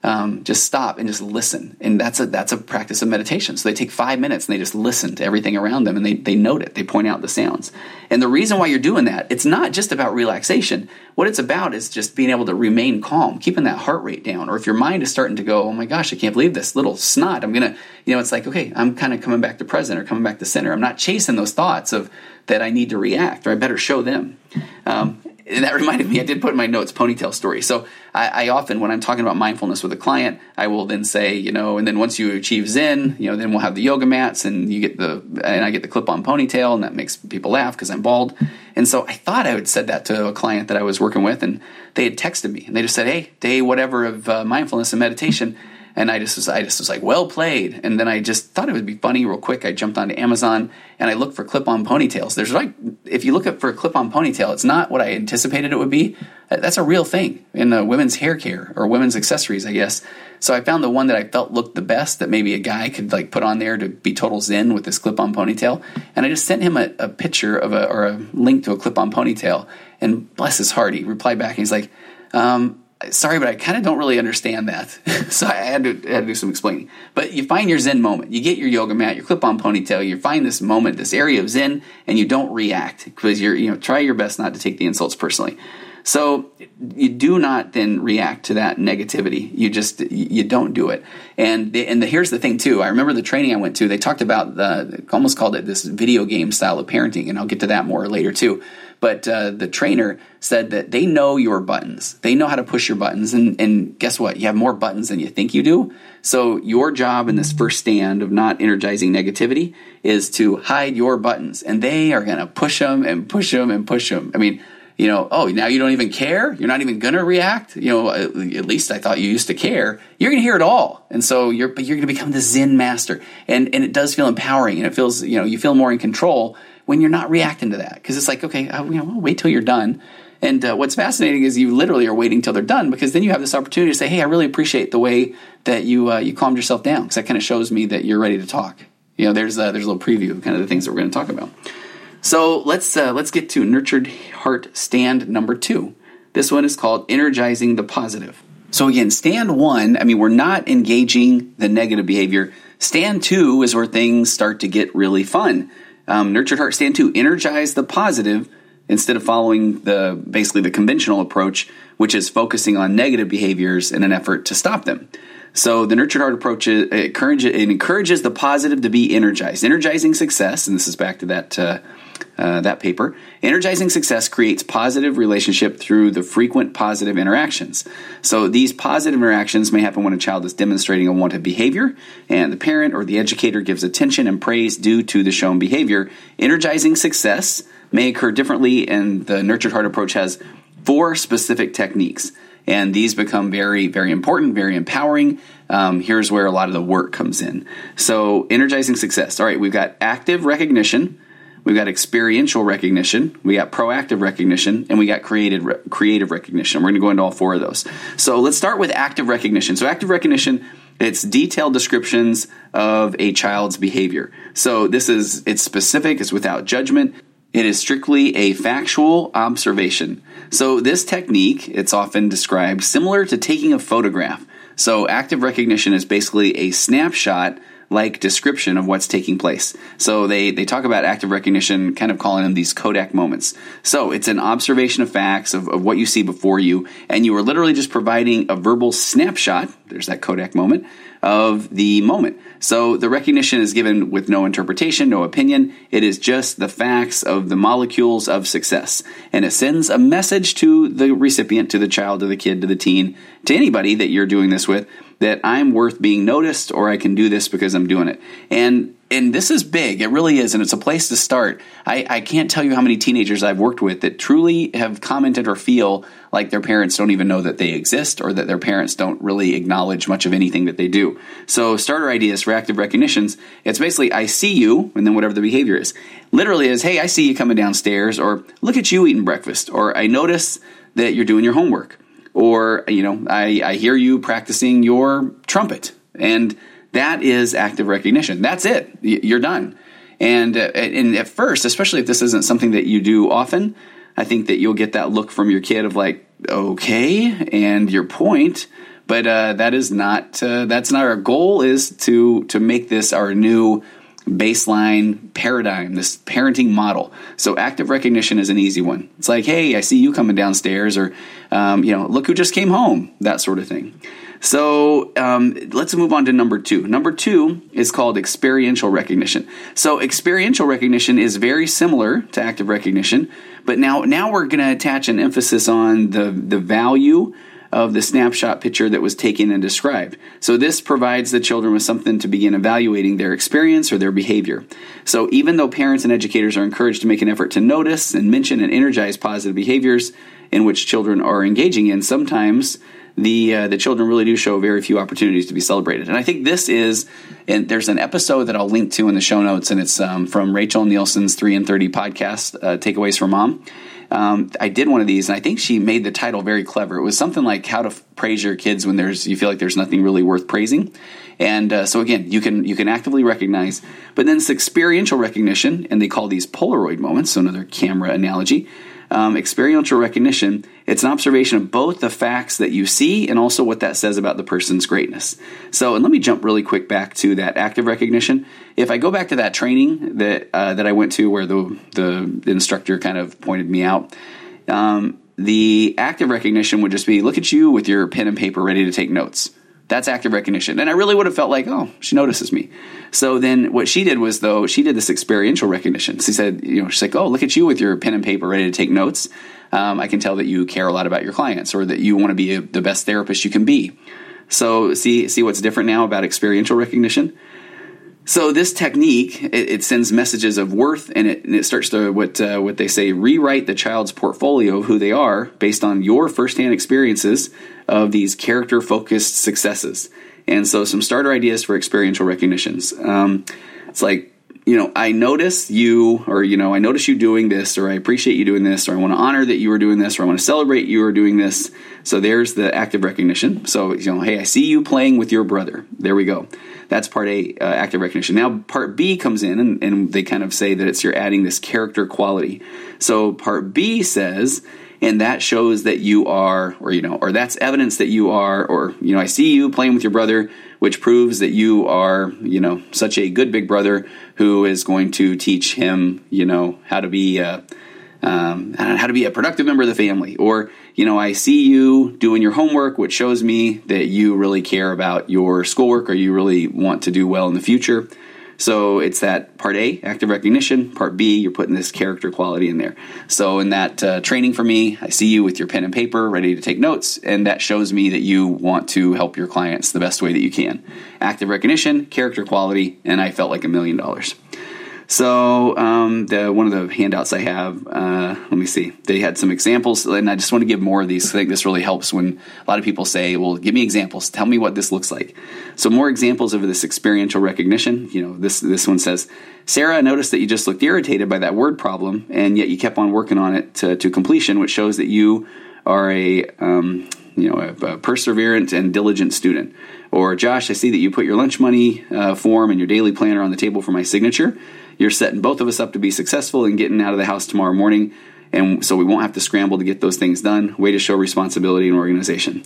um, just stop and just listen. And that's a that's a practice of meditation. So they take five minutes and they just listen to everything around them and they, they note it. They point out the sounds. And the reason why you're doing that, it's not just about relaxation. What it's about is just being able to remain calm, keeping that heart rate down. Or if your mind is starting to go, oh my gosh, I can't believe this little snot. I'm gonna, you know, it's like, okay, I'm kind of coming back to present or coming back to center. I'm not chasing those thoughts of that I need to react or I better show them. Um, and that reminded me, I did put in my notes ponytail story. So I, I, often, when I'm talking about mindfulness with a client, I will then say, you know, and then once you achieve Zen, you know, then we'll have the yoga mats and you get the, and I get the clip on ponytail and that makes people laugh because I'm bald. And so I thought I had said that to a client that I was working with and they had texted me and they just said, hey, day whatever of uh, mindfulness and meditation and I just was I just was like, well played. And then I just thought it would be funny real quick. I jumped onto Amazon and I looked for clip-on ponytails. There's like if you look up for a clip-on ponytail, it's not what I anticipated it would be. That's a real thing in women's hair care or women's accessories, I guess. So I found the one that I felt looked the best that maybe a guy could like put on there to be total zen with this clip-on ponytail. And I just sent him a, a picture of a or a link to a clip-on ponytail. And bless his heart, he replied back. And he's like, um, sorry, but I kind of don't really understand that. so I had, to, had to do some explaining. But you find your Zen moment. You get your yoga mat, your clip-on ponytail. You find this moment, this area of Zen, and you don't react because you're, you know, try your best not to take the insults personally. So you do not then react to that negativity. You just you don't do it. And the, and the, here's the thing too. I remember the training I went to. They talked about the almost called it this video game style of parenting, and I'll get to that more later too. But uh, the trainer said that they know your buttons. They know how to push your buttons. And, and guess what? You have more buttons than you think you do. So your job in this first stand of not energizing negativity is to hide your buttons. And they are going to push them and push them and push them. I mean, you know, oh, now you don't even care. You're not even going to react. You know, at least I thought you used to care. You're going to hear it all, and so you're you're going to become the Zen master, and and it does feel empowering, and it feels you know you feel more in control when you're not reacting to that because it's like okay, I, you know, I'll wait till you're done. And uh, what's fascinating is you literally are waiting till they're done because then you have this opportunity to say, "Hey, I really appreciate the way that you uh, you calmed yourself down because that kind of shows me that you're ready to talk." You know, there's uh, there's a little preview of kind of the things that we're going to talk about. So let's uh, let's get to nurtured heart stand number two. This one is called energizing the positive. So again, stand one. I mean, we're not engaging the negative behavior. Stand two is where things start to get really fun um, nurtured heart stand to energize the positive instead of following the basically the conventional approach, which is focusing on negative behaviors in an effort to stop them. So the nurtured heart approach it encourages, it encourages the positive to be energized, energizing success, and this is back to that uh, uh, that paper. Energizing success creates positive relationship through the frequent positive interactions. So these positive interactions may happen when a child is demonstrating a wanted behavior, and the parent or the educator gives attention and praise due to the shown behavior. Energizing success may occur differently, and the nurtured heart approach has four specific techniques. And these become very, very important, very empowering. Um, here's where a lot of the work comes in. So, energizing success. All right, we've got active recognition, we've got experiential recognition, we got proactive recognition, and we got creative creative recognition. We're going to go into all four of those. So, let's start with active recognition. So, active recognition it's detailed descriptions of a child's behavior. So this is it's specific, it's without judgment. It is strictly a factual observation. So this technique, it's often described similar to taking a photograph. So active recognition is basically a snapshot like description of what's taking place. So they, they talk about active recognition, kind of calling them these Kodak moments. So it's an observation of facts of, of what you see before you, and you are literally just providing a verbal snapshot, there's that Kodak moment, of the moment. So the recognition is given with no interpretation, no opinion. It is just the facts of the molecules of success. And it sends a message to the recipient, to the child, to the kid, to the teen, to anybody that you're doing this with that I'm worth being noticed or I can do this because I'm doing it. And and this is big. It really is, and it's a place to start. I, I can't tell you how many teenagers I've worked with that truly have commented or feel like their parents don't even know that they exist or that their parents don't really acknowledge much of anything that they do. So starter ideas for active recognitions, it's basically I see you, and then whatever the behavior is. Literally is, hey, I see you coming downstairs, or look at you eating breakfast, or I notice that you're doing your homework or you know I, I hear you practicing your trumpet and that is active recognition that's it you're done and uh, and at first especially if this isn't something that you do often i think that you'll get that look from your kid of like okay and your point but uh, that is not uh, that's not our goal is to to make this our new baseline paradigm, this parenting model. So active recognition is an easy one. It's like, hey, I see you coming downstairs, or um, you know, look who just came home, that sort of thing. So um, let's move on to number two. Number two is called experiential recognition. So experiential recognition is very similar to active recognition, but now now we're going to attach an emphasis on the the value of the snapshot picture that was taken and described. So this provides the children with something to begin evaluating their experience or their behavior. So even though parents and educators are encouraged to make an effort to notice and mention and energize positive behaviors in which children are engaging in, sometimes the uh, the children really do show very few opportunities to be celebrated. And I think this is, and there's an episode that I'll link to in the show notes, and it's um, from Rachel Nielson's Three in Thirty podcast, uh, Takeaways for Mom um, I did one of these, and I think she made the title very clever. It was something like "How to Praise Your Kids When There's You Feel Like There's Nothing Really Worth Praising." And uh, so again, you can you can actively recognize, but then it's experiential recognition, and they call these Polaroid moments. So another camera analogy um, experiential recognition, it's an observation of both the facts that you see and also what that says about the person's greatness. So, and let me jump really quick back to that active recognition. If I go back to that training that uh, that I went to, where the the instructor kind of pointed me out. Um, the active recognition would just be look at you with your pen and paper ready to take notes. That's active recognition. And I really would have felt like, oh, she notices me. So then what she did was, though, she did this experiential recognition. She said, you know, she's like, oh, look at you with your pen and paper ready to take notes. Um, I can tell that you care a lot about your clients or that you want to be a, the best therapist you can be. So see, see what's different now about experiential recognition? So this technique it, it, sends messages of worth, and it, and it starts to what uh, what they say rewrite the child's portfolio of who they are based on your firsthand experiences of these character focused successes. And so, some starter ideas for experiential recognitions. Um, it's like you know, I notice you, or, you know, I notice you doing this, or I appreciate you doing this, or I want to honor that you are doing this, or I want to celebrate you are doing this. So there's the active recognition. So, you know, hey, I see you playing with your brother. There we go. That's part A, uh, active recognition. Now, part B comes in, and, and they kind of say that it's you're adding this character quality. So part B says, and that shows that you are, or, you know, or that's evidence that you are, or, you know, I see you playing with your brother which proves that you are, you know, such a good big brother who is going to teach him, you know, how to be, uh, um, how to be a productive member of the family. Or, you know, I see you doing your homework, which shows me that you really care about your schoolwork or you really want to do well in the future. So it's that part A, active recognition. Part B, you're putting this character quality in there. So in that uh, training for me, I see you with your pen and paper ready to take notes, and that shows me that you want to help your clients the best way that you can. Active recognition, character quality, and I felt like a million dollars. So um, the one of the handouts I have, uh, let me see. They had some examples, and I just want to give more of these. I think this really helps when a lot of people say, "Well, give me examples. Tell me what this looks like." So more examples of this experiential recognition. You know, this this one says, "Sarah, I noticed that you just looked irritated by that word problem, and yet you kept on working on it to, to completion, which shows that you are a um, you know a, a perseverant and diligent student." Or Josh, I see that you put your lunch money uh, form and your daily planner on the table for my signature. You're setting both of us up to be successful and getting out of the house tomorrow morning. And so we won't have to scramble to get those things done. Way to show responsibility and organization.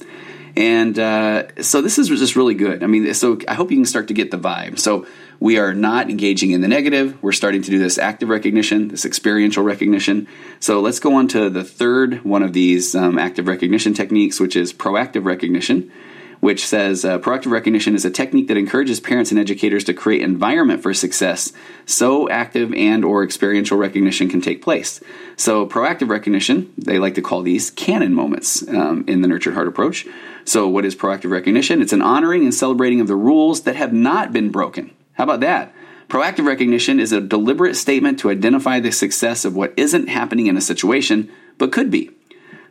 And uh, so this is just really good. I mean, so I hope you can start to get the vibe. So we are not engaging in the negative. We're starting to do this active recognition, this experiential recognition. So let's go on to the third one of these um, active recognition techniques, which is proactive recognition which says uh, proactive recognition is a technique that encourages parents and educators to create environment for success so active and or experiential recognition can take place. So proactive recognition they like to call these Canon moments um, in the nurtured heart approach. So what is proactive recognition? It's an honoring and celebrating of the rules that have not been broken. How about that? Proactive recognition is a deliberate statement to identify the success of what isn't happening in a situation, but could be.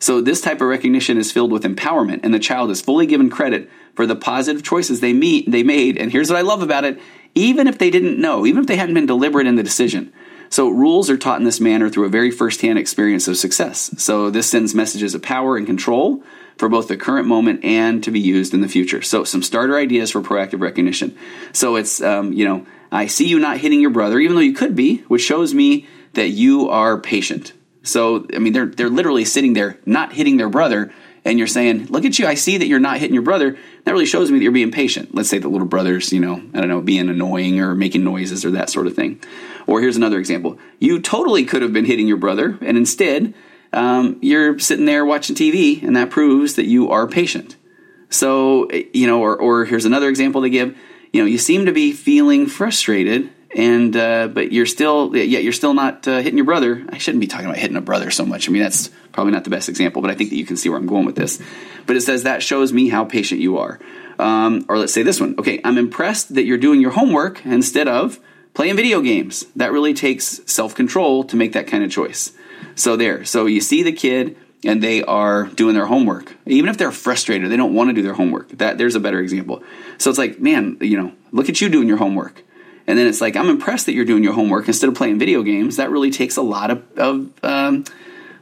So this type of recognition is filled with empowerment, and the child is fully given credit for the positive choices they meet they made. And here's what I love about it: even if they didn't know, even if they hadn't been deliberate in the decision. So rules are taught in this manner through a very firsthand experience of success. So this sends messages of power and control for both the current moment and to be used in the future. So some starter ideas for proactive recognition. So it's um, you know I see you not hitting your brother, even though you could be, which shows me that you are patient. So, I mean, they're, they're literally sitting there not hitting their brother, and you're saying, Look at you, I see that you're not hitting your brother. That really shows me that you're being patient. Let's say the little brother's, you know, I don't know, being annoying or making noises or that sort of thing. Or here's another example you totally could have been hitting your brother, and instead, um, you're sitting there watching TV, and that proves that you are patient. So, you know, or, or here's another example to give. You know, you seem to be feeling frustrated and uh, but you're still yeah you're still not uh, hitting your brother. I shouldn't be talking about hitting a brother so much. I mean that's probably not the best example, but I think that you can see where I'm going with this. But it says that shows me how patient you are. Um, or let's say this one. Okay, I'm impressed that you're doing your homework instead of playing video games. That really takes self control to make that kind of choice. So there. So you see the kid and they are doing their homework. Even if they're frustrated, they don't want to do their homework. That there's a better example. So it's like, man, you know, look at you doing your homework. And then it's like, I'm impressed that you're doing your homework instead of playing video games. That really takes a lot of, of um,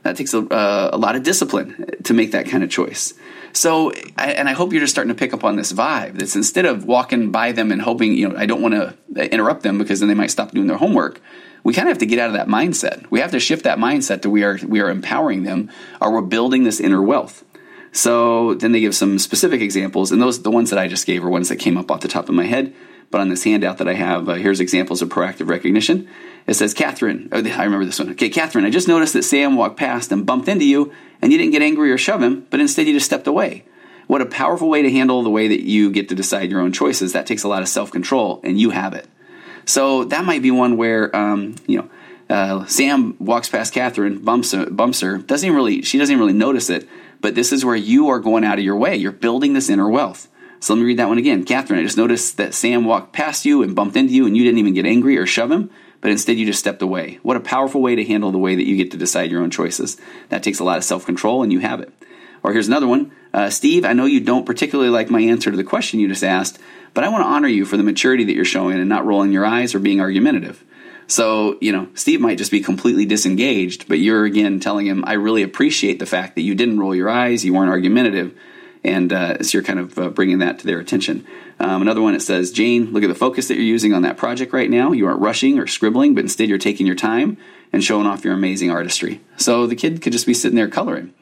that takes a, uh, a, lot of discipline to make that kind of choice. So, I, and I hope you're just starting to pick up on this vibe. That's instead of walking by them and hoping, you know, I don't want to interrupt them because then they might stop doing their homework. We kind of have to get out of that mindset. We have to shift that mindset to we are we are empowering them, or we're building this inner wealth. So then they give some specific examples, and those the ones that I just gave are ones that came up off the top of my head. But on this handout that I have, uh, here's examples of proactive recognition. It says, Catherine, oh, I remember this one. Okay, Catherine, I just noticed that Sam walked past and bumped into you, and you didn't get angry or shove him, but instead you just stepped away. What a powerful way to handle the way that you get to decide your own choices. That takes a lot of self control, and you have it. So that might be one where, um, you know, uh, Sam walks past Catherine, bumps bumps her, doesn't really, she doesn't really notice it, but this is where you are going out of your way. You're building this inner wealth. So let me read that one again. Catherine, I just noticed that Sam walked past you and bumped into you, and you didn't even get angry or shove him, but instead you just stepped away. What a powerful way to handle the way that you get to decide your own choices. That takes a lot of self control, and you have it. Or here's another one uh, Steve, I know you don't particularly like my answer to the question you just asked, but I want to honor you for the maturity that you're showing and not rolling your eyes or being argumentative. So, you know, Steve might just be completely disengaged, but you're again telling him, I really appreciate the fact that you didn't roll your eyes, you weren't argumentative, and uh, so you're kind of uh, bringing that to their attention. Um, another one it says, Jane, look at the focus that you're using on that project right now. You aren't rushing or scribbling, but instead you're taking your time and showing off your amazing artistry. So the kid could just be sitting there coloring,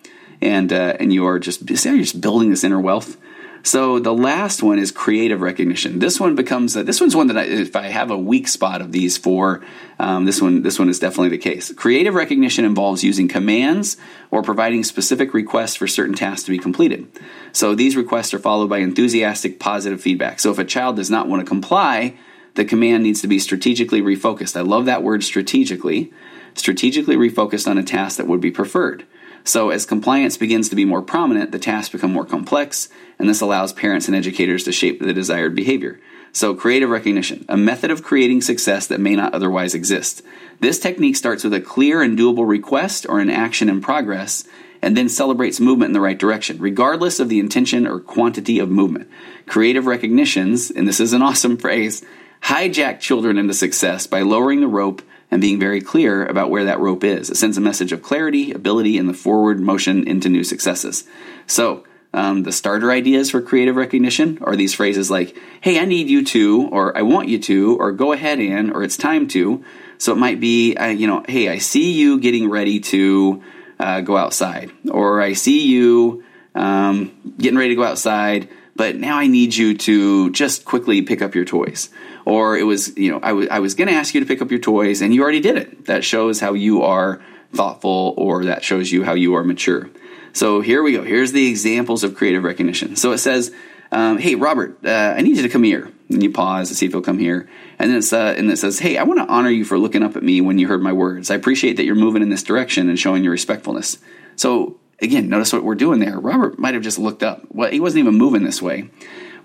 and uh, and you are just you're just building this inner wealth. So the last one is creative recognition. This one becomes a, this one's one that I, if I have a weak spot of these four, um, this one this one is definitely the case. Creative recognition involves using commands or providing specific requests for certain tasks to be completed. So these requests are followed by enthusiastic positive feedback. So if a child does not want to comply, the command needs to be strategically refocused. I love that word strategically. Strategically refocused on a task that would be preferred. So, as compliance begins to be more prominent, the tasks become more complex, and this allows parents and educators to shape the desired behavior. So, creative recognition, a method of creating success that may not otherwise exist. This technique starts with a clear and doable request or an action in progress, and then celebrates movement in the right direction, regardless of the intention or quantity of movement. Creative recognitions, and this is an awesome phrase, hijack children into success by lowering the rope and being very clear about where that rope is. It sends a message of clarity, ability, and the forward motion into new successes. So, um, the starter ideas for creative recognition are these phrases like, hey, I need you to, or I want you to, or go ahead and, or it's time to. So it might be, uh, you know, hey, I see you getting ready to uh, go outside, or I see you um, getting ready to go outside, but now I need you to just quickly pick up your toys. Or it was you know I, w- I was going to ask you to pick up your toys and you already did it. That shows how you are thoughtful or that shows you how you are mature. So here we go. Here's the examples of creative recognition. So it says um, hey robert uh, i need you to come here. And you pause to see if he'll come here. And then it's, uh, and it says hey i want to honor you for looking up at me when you heard my words. I appreciate that you're moving in this direction and showing your respectfulness. So again notice what we're doing there robert might have just looked up well he wasn't even moving this way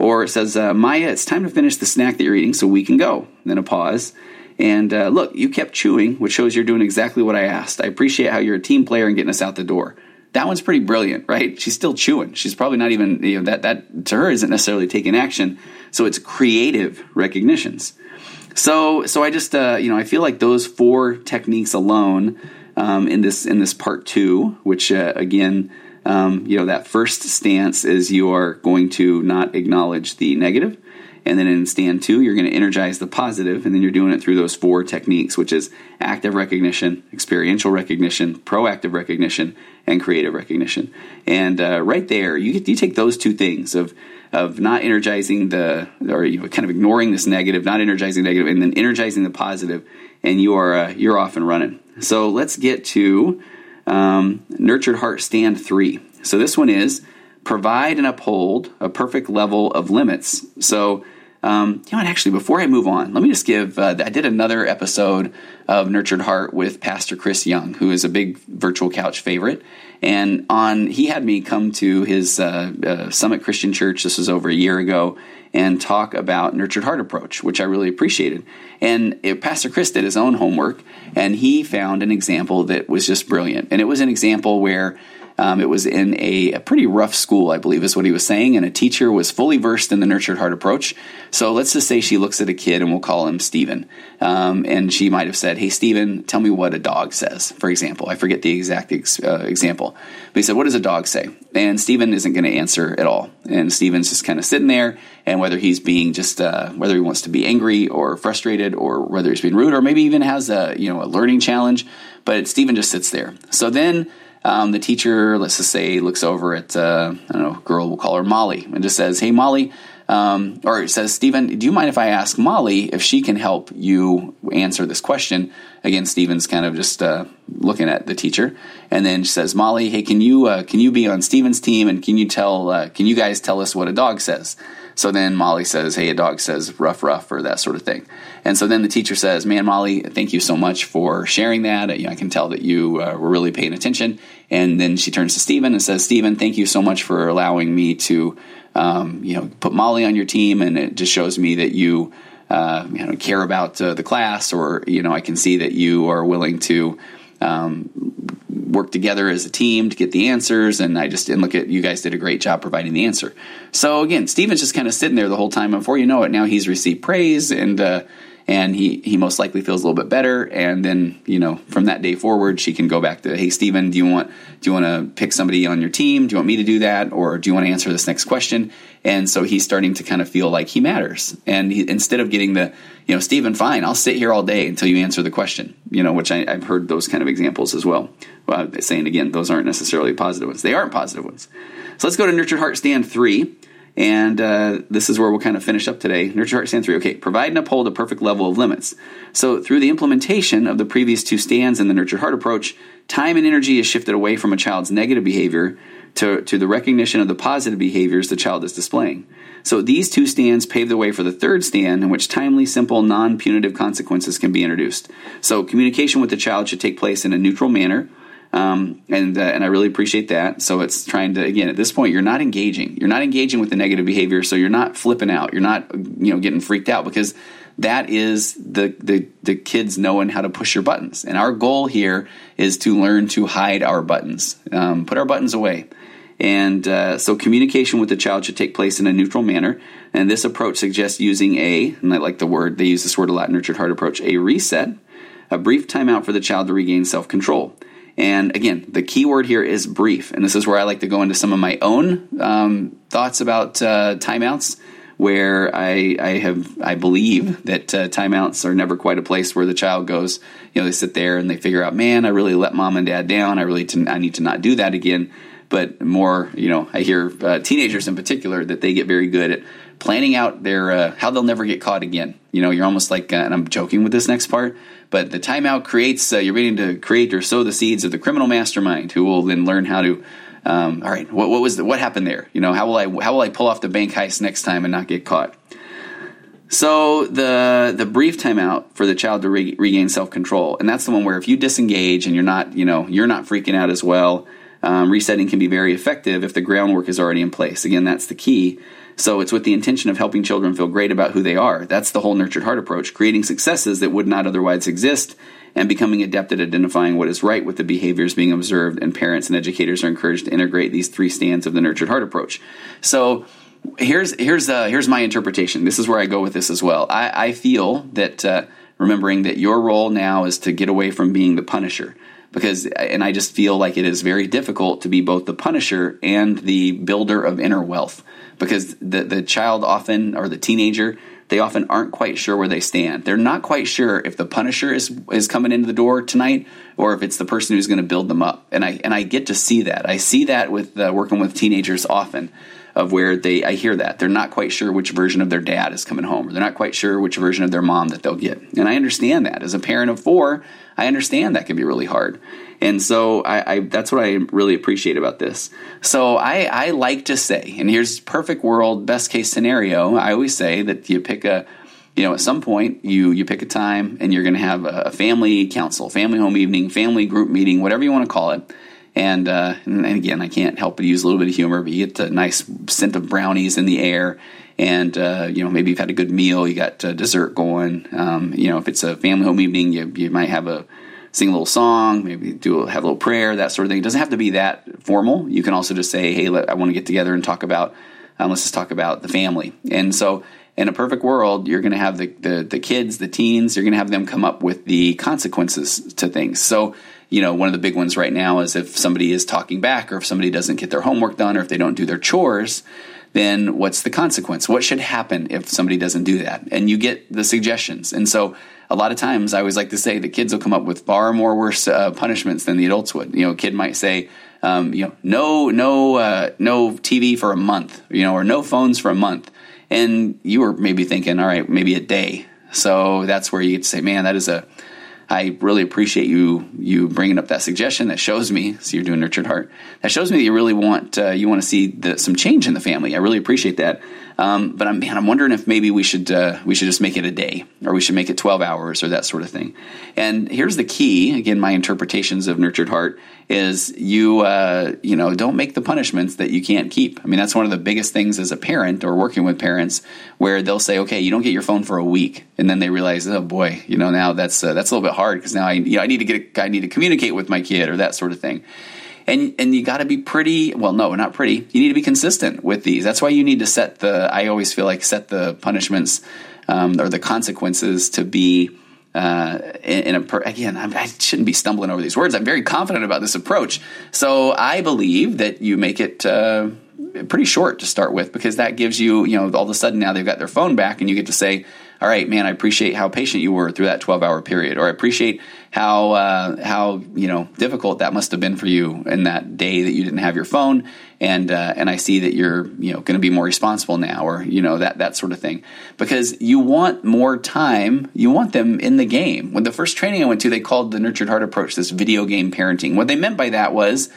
or it says, uh, Maya, it's time to finish the snack that you're eating so we can go. Then a pause. And uh, look, you kept chewing, which shows you're doing exactly what I asked. I appreciate how you're a team player and getting us out the door. That one's pretty brilliant, right? She's still chewing. She's probably not even, you know, that, that to her isn't necessarily taking action. So it's creative recognitions. So, so I just, uh, you know, I feel like those four techniques alone um, in this in this part two, which uh, again um, you know, that first stance is you are going to not acknowledge the. And then in stand two, you're going to energize the positive, and then you're doing it through those four techniques, which is active recognition, experiential recognition, proactive recognition, and creative recognition. And uh, right there, you get, you take those two things of of not energizing the or you know, kind of ignoring this negative, not energizing negative, and then energizing the positive, and you are uh, you're off and running. So let's get to um, Nurtured Heart Stand 3. So this one is provide and uphold a perfect level of limits. So, um, you know what, actually, before I move on, let me just give, uh, I did another episode of Nurtured Heart with Pastor Chris Young, who is a big virtual couch favorite. And on, he had me come to his uh, uh, Summit Christian Church, this was over a year ago, and talk about Nurtured Heart approach, which I really appreciated. And it, Pastor Chris did his own homework, and he found an example that was just brilliant. And it was an example where um, it was in a, a, pretty rough school, I believe, is what he was saying, and a teacher was fully versed in the nurtured heart approach. So let's just say she looks at a kid, and we'll call him Stephen, um, and she might have said, "Hey, Stephen, tell me what a dog says." For example, I forget the exact ex- uh, example, but he said, "What does a dog say?" And Stephen isn't going to answer at all, and Stephen's just kind of sitting there, and whether he's being just uh, whether he wants to be angry or frustrated, or whether he's being rude, or maybe even has a you know a learning challenge, but Stephen just sits there. So then um, the teacher, let's just say, looks over at, uh, I don't know, girl, we'll call her Molly, and just says, Hey, Molly, um, or says, Stephen, do you mind if I ask Molly if she can help you answer this question? Again, Stephen's kind of just uh, looking at the teacher, and then she says, Molly, hey, can you uh, can you be on Stephen's team, and can you tell uh, can you guys tell us what a dog says? So then Molly says, hey, a dog says rough, rough, or that sort of thing. And so then the teacher says, man, Molly, thank you so much for sharing that. I can tell that you uh, were really paying attention. And then she turns to Stephen and says, Stephen, thank you so much for allowing me to, um, you know, put Molly on your team. And it just shows me that you, uh, you know, care about uh, the class or, you know, I can see that you are willing to, um, work together as a team to get the answers. And I just didn't look at you guys did a great job providing the answer. So again, Stephen's just kind of sitting there the whole time. Before you know it, now he's received praise and, uh, and he, he most likely feels a little bit better. And then, you know, from that day forward, she can go back to, Hey, Stephen, do you want, do you want to pick somebody on your team? Do you want me to do that? Or do you want to answer this next question? And so he's starting to kind of feel like he matters. And he, instead of getting the, you know, Stephen, fine, I'll sit here all day until you answer the question, you know, which I, have heard those kind of examples as well. well. Saying again, those aren't necessarily positive ones. They aren't positive ones. So let's go to Nurtured Heart Stand 3. And uh, this is where we'll kind of finish up today. Nurture Heart Stand 3. Okay, provide and uphold a perfect level of limits. So, through the implementation of the previous two stands in the Nurture Heart approach, time and energy is shifted away from a child's negative behavior to, to the recognition of the positive behaviors the child is displaying. So, these two stands pave the way for the third stand in which timely, simple, non punitive consequences can be introduced. So, communication with the child should take place in a neutral manner um, and uh, and I really appreciate that. So it's trying to again at this point you're not engaging. You're not engaging with the negative behavior. So you're not flipping out. You're not you know getting freaked out because that is the the the kids knowing how to push your buttons. And our goal here is to learn to hide our buttons, um, put our buttons away. And uh, so communication with the child should take place in a neutral manner. And this approach suggests using a, and I like the word, they use this word a lot, nurtured heart approach, a reset, a brief timeout for the child to regain self control. And again, the key word here is brief. And this is where I like to go into some of my own um, thoughts about uh, timeouts, where I, I, have I believe that uh, timeouts are never quite a place where the child goes. You know, they sit there and they figure out, man, I really let mom and dad down. I really I need to not do that again. But more, you know, I hear uh, teenagers in particular that they get very good at planning out their uh, how they'll never get caught again. You know, you're almost like, uh, and I'm joking with this next part, but the timeout creates, uh, you're beginning to create or sow the seeds of the criminal mastermind who will then learn how to, um, all right, what, what was the, what happened there? You know, how will I, how will I pull off the bank heist next time and not get caught? So the the brief timeout for the child to re- regain self control, and that's the one where if you disengage and you're not, you know, you're not freaking out as well, um, resetting can be very effective if the groundwork is already in place. Again, that's the key. So it's with the intention of helping children feel great about who they are. That's the whole nurtured heart approach, creating successes that would not otherwise exist and becoming adept at identifying what is right with the behaviors being observed. And parents and educators are encouraged to integrate these three stands of the nurtured heart approach. So here's here's uh, here's my interpretation. This is where I go with this as well. I, I feel that uh, remembering that your role now is to get away from being the punisher because and I just feel like it is very difficult to be both the punisher and the builder of inner wealth because the the child often or the teenager they often aren't quite sure where they stand. They're not quite sure if the punisher is is coming into the door tonight or if it's the person who's going to build them up. And I and I get to see that. I see that with uh, working with teenagers often of where they I hear that they're not quite sure which version of their dad is coming home or they're not quite sure which version of their mom that they'll get. And I understand that as a parent of 4, I understand that can be really hard. And so I, I, that's what I really appreciate about this. So I, I like to say, and here's perfect world, best case scenario. I always say that you pick a, you know, at some point you you pick a time and you're going to have a family council, family home evening, family group meeting, whatever you want to call it. And, uh, and again, I can't help but use a little bit of humor, but you get a nice scent of brownies in the air, and uh, you know maybe you've had a good meal, you got uh, dessert going. Um, you know, if it's a family home evening, you you might have a sing a little song, maybe do a, have a little prayer, that sort of thing. It doesn't have to be that formal. You can also just say, "Hey, let, I want to get together and talk about. Um, let's just talk about the family." And so, in a perfect world, you're going to have the, the the kids, the teens. You're going to have them come up with the consequences to things. So, you know, one of the big ones right now is if somebody is talking back, or if somebody doesn't get their homework done, or if they don't do their chores then what's the consequence? What should happen if somebody doesn't do that? And you get the suggestions. And so a lot of times I always like to say the kids will come up with far more worse uh, punishments than the adults would. You know, a kid might say, um, you know, no, no, uh, no TV for a month, you know, or no phones for a month. And you were maybe thinking, all right, maybe a day. So that's where you get to say, man, that is a, I really appreciate you you bringing up that suggestion. That shows me, so you're doing nurtured heart. That shows me that you really want uh, you want to see the, some change in the family. I really appreciate that. Um, but I'm man, I'm wondering if maybe we should uh, we should just make it a day, or we should make it 12 hours, or that sort of thing. And here's the key. Again, my interpretations of nurtured heart is you uh, you know don't make the punishments that you can't keep. I mean, that's one of the biggest things as a parent or working with parents, where they'll say, okay, you don't get your phone for a week, and then they realize, oh boy, you know now that's uh, that's a little bit hard because now I you know I need to get a, I need to communicate with my kid or that sort of thing and and you got to be pretty well no not pretty. You need to be consistent with these. That's why you need to set the i always feel like set the punishments um, or the consequences to be uh, in, a per, again I'm, i shouldn't be stumbling over these words. I'm very confident about this approach. So i believe that you make it uh, pretty short to start with because that gives you you know all of a sudden now they've got their phone back and you get to say all right, man, I appreciate how patient you were through that 12 hour period, or I appreciate how uh, how you know difficult that must have been for you in that day that you didn't have your phone, and uh, and I see that you're you know going to be more responsible now, or you know that that sort of thing, because you want more time, you want them in the game. When the first training I went to, they called the nurtured heart approach this video game parenting. What they meant by that was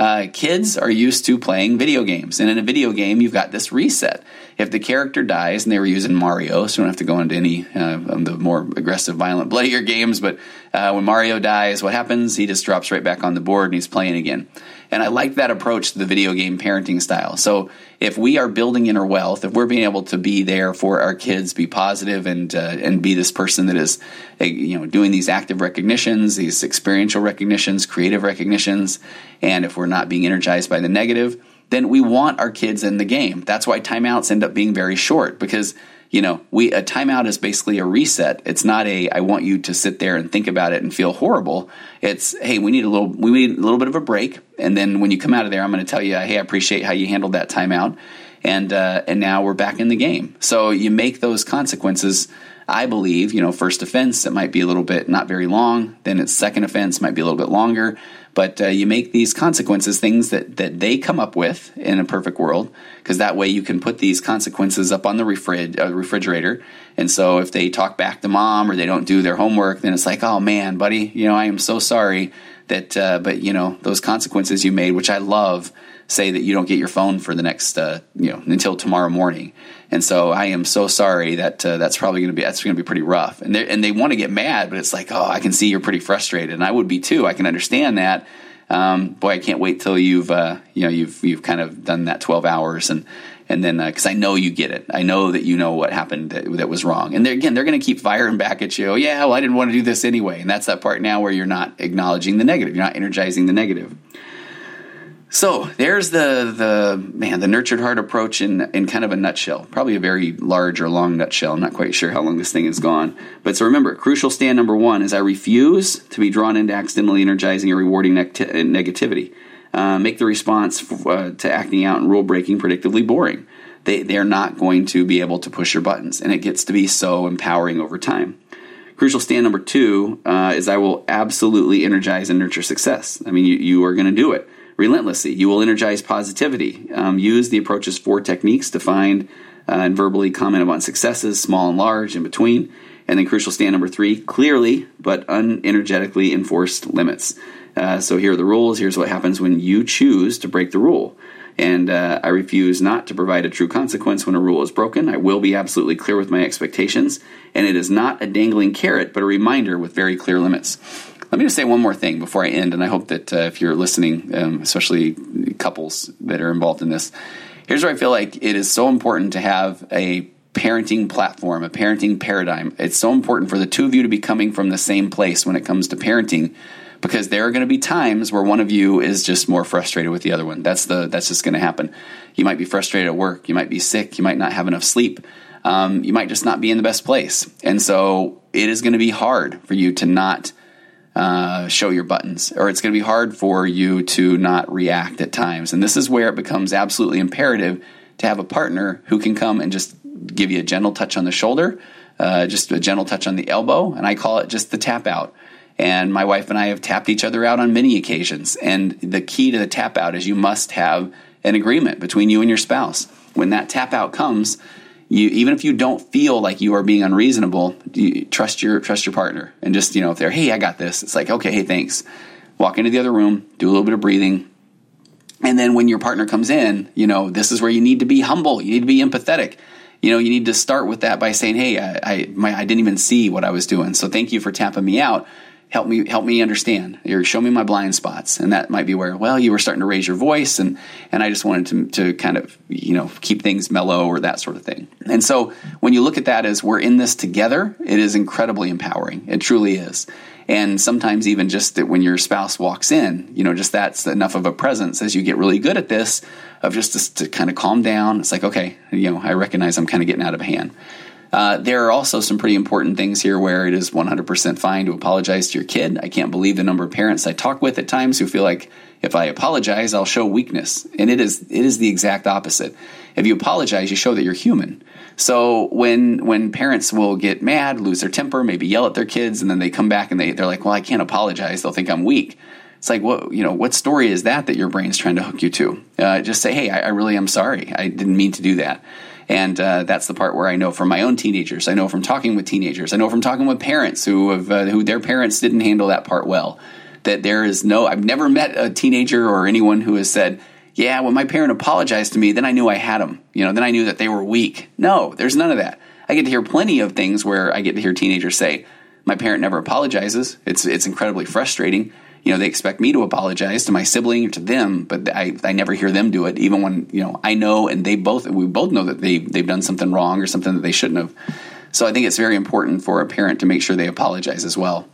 uh, kids are used to playing video games. And in a video game, you've got this reset. If the character dies, and they were using Mario, so we don't have to go into any uh, of the more aggressive, violent, bloodier games, but uh, when Mario dies, what happens? He just drops right back on the board and he's playing again. And I like that approach to the video game parenting style. So if we are building inner wealth, if we're being able to be there for our kids, be positive, and uh, and be this person that is, uh, you know, doing these active recognitions, these experiential recognitions, creative recognitions, and if we're not being energized by the negative, then we want our kids in the game. That's why timeouts end up being very short because you know, we a timeout is basically a reset. It's not a I want you to sit there and think about it and feel horrible. It's hey, we need a little we need a little bit of a break, and then when you come out of there, I'm going to tell you, hey, I appreciate how you handled that timeout, and uh, and now we're back in the game. So you make those consequences. I believe, you know, first offense, it might be a little bit not very long. Then it's second offense, might be a little bit longer. But uh, you make these consequences things that, that they come up with in a perfect world, because that way you can put these consequences up on the refrig- uh, refrigerator. And so if they talk back to mom or they don't do their homework, then it's like, oh man, buddy, you know, I am so sorry that, uh, but you know, those consequences you made, which I love, say that you don't get your phone for the next, uh, you know, until tomorrow morning. And so I am so sorry that uh, that's probably going to be that's going to be pretty rough. And they and they want to get mad, but it's like, oh, I can see you're pretty frustrated, and I would be too. I can understand that. Um, boy, I can't wait till you've uh, you know you've you've kind of done that 12 hours and and then because uh, I know you get it, I know that you know what happened that, that was wrong. And they're, again, they're going to keep firing back at you. Oh, yeah, well, I didn't want to do this anyway. And that's that part now where you're not acknowledging the negative, you're not energizing the negative. So there's the the man the nurtured heart approach in in kind of a nutshell. Probably a very large or long nutshell. I'm not quite sure how long this thing has gone. But so remember, crucial stand number one is I refuse to be drawn into accidentally energizing or rewarding negativity. Uh, make the response uh, to acting out and rule breaking predictably boring. They they're not going to be able to push your buttons, and it gets to be so empowering over time. Crucial stand number two uh, is I will absolutely energize and nurture success. I mean, you, you are going to do it relentlessly. You will energize positivity. Um, use the approach's four techniques to find uh, and verbally comment about successes, small and large, in between. And then crucial stand number three clearly but unenergetically enforced limits. Uh, so here are the rules. Here's what happens when you choose to break the rule. And uh, I refuse not to provide a true consequence when a rule is broken. I will be absolutely clear with my expectations. And it is not a dangling carrot, but a reminder with very clear limits. Let me just say one more thing before I end, and I hope that uh, if you're listening, um, especially couples that are involved in this, here's where I feel like it is so important to have a parenting platform, a parenting paradigm. It's so important for the two of you to be coming from the same place when it comes to parenting because there are going to be times where one of you is just more frustrated with the other one. That's the that's just going to happen. You might be frustrated at work, you might be sick, you might not have enough sleep. Um, you might just not be in the best place. And so it is going to be hard for you to not uh, show your buttons, or it's going to be hard for you to not react at times. And this is where it becomes absolutely imperative to have a partner who can come and just give you a gentle touch on the shoulder, uh, just a gentle touch on the elbow, and I call it just the tap out. And my wife and I have tapped each other out on many occasions. And the key to the tap out is you must have an agreement between you and your spouse. When that tap out comes, you even if you don't feel like you are being unreasonable, you trust your trust your partner and just you know if they're hey I got this, it's like okay hey thanks. Walk into the other room, do a little bit of breathing, and then when your partner comes in, you know this is where you need to be humble. You need to be empathetic. You know you need to start with that by saying hey I I, my, I didn't even see what I was doing, so thank you for tapping me out help me help me understand. Or show me my blind spots. And that might be where well you were starting to raise your voice and and i just wanted to, to kind of you know keep things mellow or that sort of thing. And so when you look at that as we're in this together it is incredibly empowering. It truly is. And sometimes even just that when your spouse walks in you know just that's enough of a presence as you get really good at this of just to, to kind of calm down. It's like okay you know i recognize i'm kind of getting out of hand uh, there are also some pretty important things here where it is 100% fine to apologize to your kid. I can't believe the number of parents I talk with at times who feel like if I apologize, I'll show weakness. And it is, it is the exact opposite. If you apologize, you show that you're human. So when when parents will get mad, lose their temper, maybe yell at their kids, and then they come back and they they're like, "Well, I can't apologize. They'll think I'm weak." It's like, what you know, what story is that that your brain's trying to hook you to? Uh, just say, "Hey, I, I, really am sorry. I didn't mean to do that." And uh, that's the part where I know from my own teenagers. I know from talking with teenagers. I know from talking with parents who have uh, who their parents didn't handle that part well. That there is no. I've never met a teenager or anyone who has said, yeah, when my parent apologized to me, then I knew I had them. You know, then I knew that they were weak. No, there's none of that. I get to hear plenty of things where I get to hear teenagers say, "My parent never apologizes." It's it's incredibly frustrating. You know, they expect me to apologize to my sibling or to them, but I, I never hear them do it. Even when you know I know, and they both we both know that they they've done something wrong or something that they shouldn't have. So I think it's very important for a parent to make sure they apologize as well.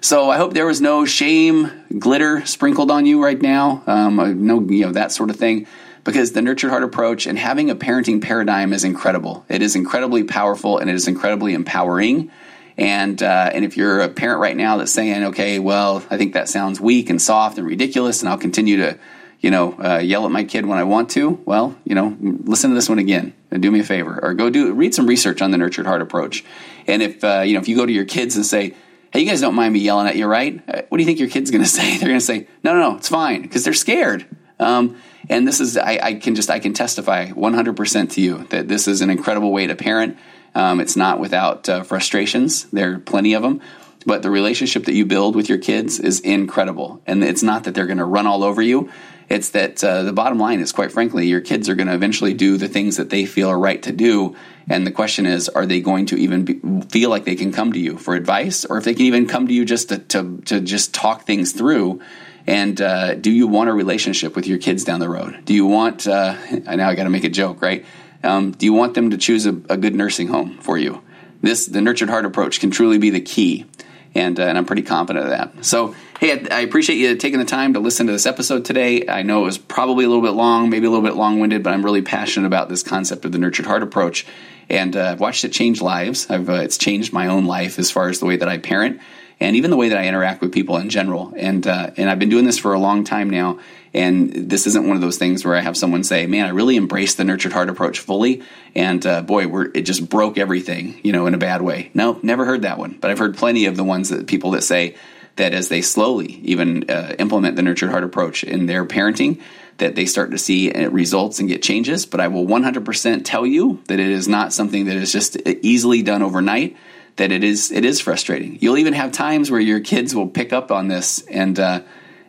So I hope there was no shame, glitter sprinkled on you right now, um, uh, no, you know, that sort of thing. Because the nurtured heart approach and having a parenting paradigm is incredible. It is incredibly powerful and it is incredibly empowering. And uh, and if you're a parent right now that's saying, okay, well, I think that sounds weak and soft and ridiculous, and I'll continue to, you know, uh, yell at my kid when I want to. Well, you know, listen to this one again and do me a favor, or go do read some research on the nurtured heart approach. And if uh, you know, if you go to your kids and say, hey, you guys don't mind me yelling at you, right? Uh, what do you think your kid's going to say? They're going to say, no, no, no, it's fine because they're scared. Um, and this is, I, I, can just, I can testify 100% to you that this is an incredible way to parent. Um, it's not without uh, frustrations. There are plenty of them. But the relationship that you build with your kids is incredible. And it's not that they're going to run all over you. It's that uh, the bottom line is, quite frankly, your kids are going to eventually do the things that they feel are right to do. And the question is, are they going to even be, feel like they can come to you for advice, or if they can even come to you just to to, to just talk things through? And uh, do you want a relationship with your kids down the road? Do you want? Uh, I now I got to make a joke, right? Um, do you want them to choose a, a, good nursing home for you? This the nurtured heart approach can truly be the key, and uh, and I'm pretty confident of that. So hey, I, I, appreciate you taking the time to listen to this episode today. I know it was probably a little bit long, maybe a little bit long winded, but I'm really passionate about this concept of the nurtured heart approach, and uh, I've watched it change lives. Uh, it's changed my own life as far as the way that I parent and even the way that I interact with people in general. And uh, and I've been doing this for a long time now. And this isn't one of those things where I have someone say, "Man, I really embraced the nurtured heart approach fully," and uh, boy, it just broke everything, you know, in a bad way. No, never heard that one, but I've heard plenty of the ones that people that say that as they slowly even uh, implement the nurtured heart approach in their parenting, that they start to see uh, results and get changes. But I will 100% tell you that it is not something that is just easily done overnight. That it is it is frustrating. You'll even have times where your kids will pick up on this and uh,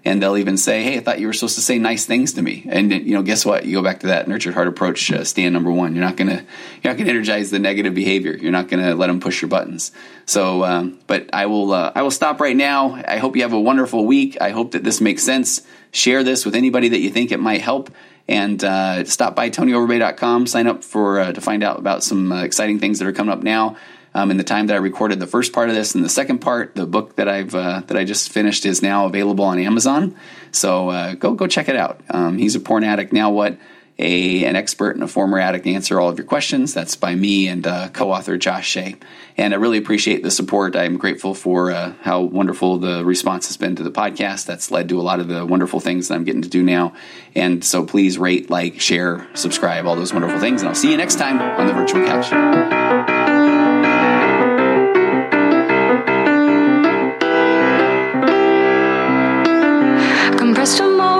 and they'll even say, "Hey, I thought you were supposed to say nice things to me." And you know, guess what? You go back to that nurtured heart approach. Uh, stand number one. You're not gonna you're not gonna energize the negative behavior. You're not gonna let them push your buttons. So, um, but I will uh, I will stop right now. I hope you have a wonderful week. I hope that this makes sense. Share this with anybody that you think it might help. And uh, stop by TonyOverbay.com. Sign up for uh, to find out about some uh, exciting things that are coming up now um, in the time that I recorded the first part of this. And the second part, the book that I've uh, that I just finished, is now available on Amazon. So uh, go go check it out. Um, he's a porn addict. Now what? A, an expert and a former addict answer all of your questions. That's by me and uh, co-author Josh Shea. And I really appreciate the support. I'm grateful for uh, how wonderful the response has been to the podcast. That's led to a lot of the wonderful things that I'm getting to do now. And so please rate, like, share, subscribe, all those wonderful things. And I'll see you next time on the Virtual Couch.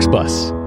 Talks Bus.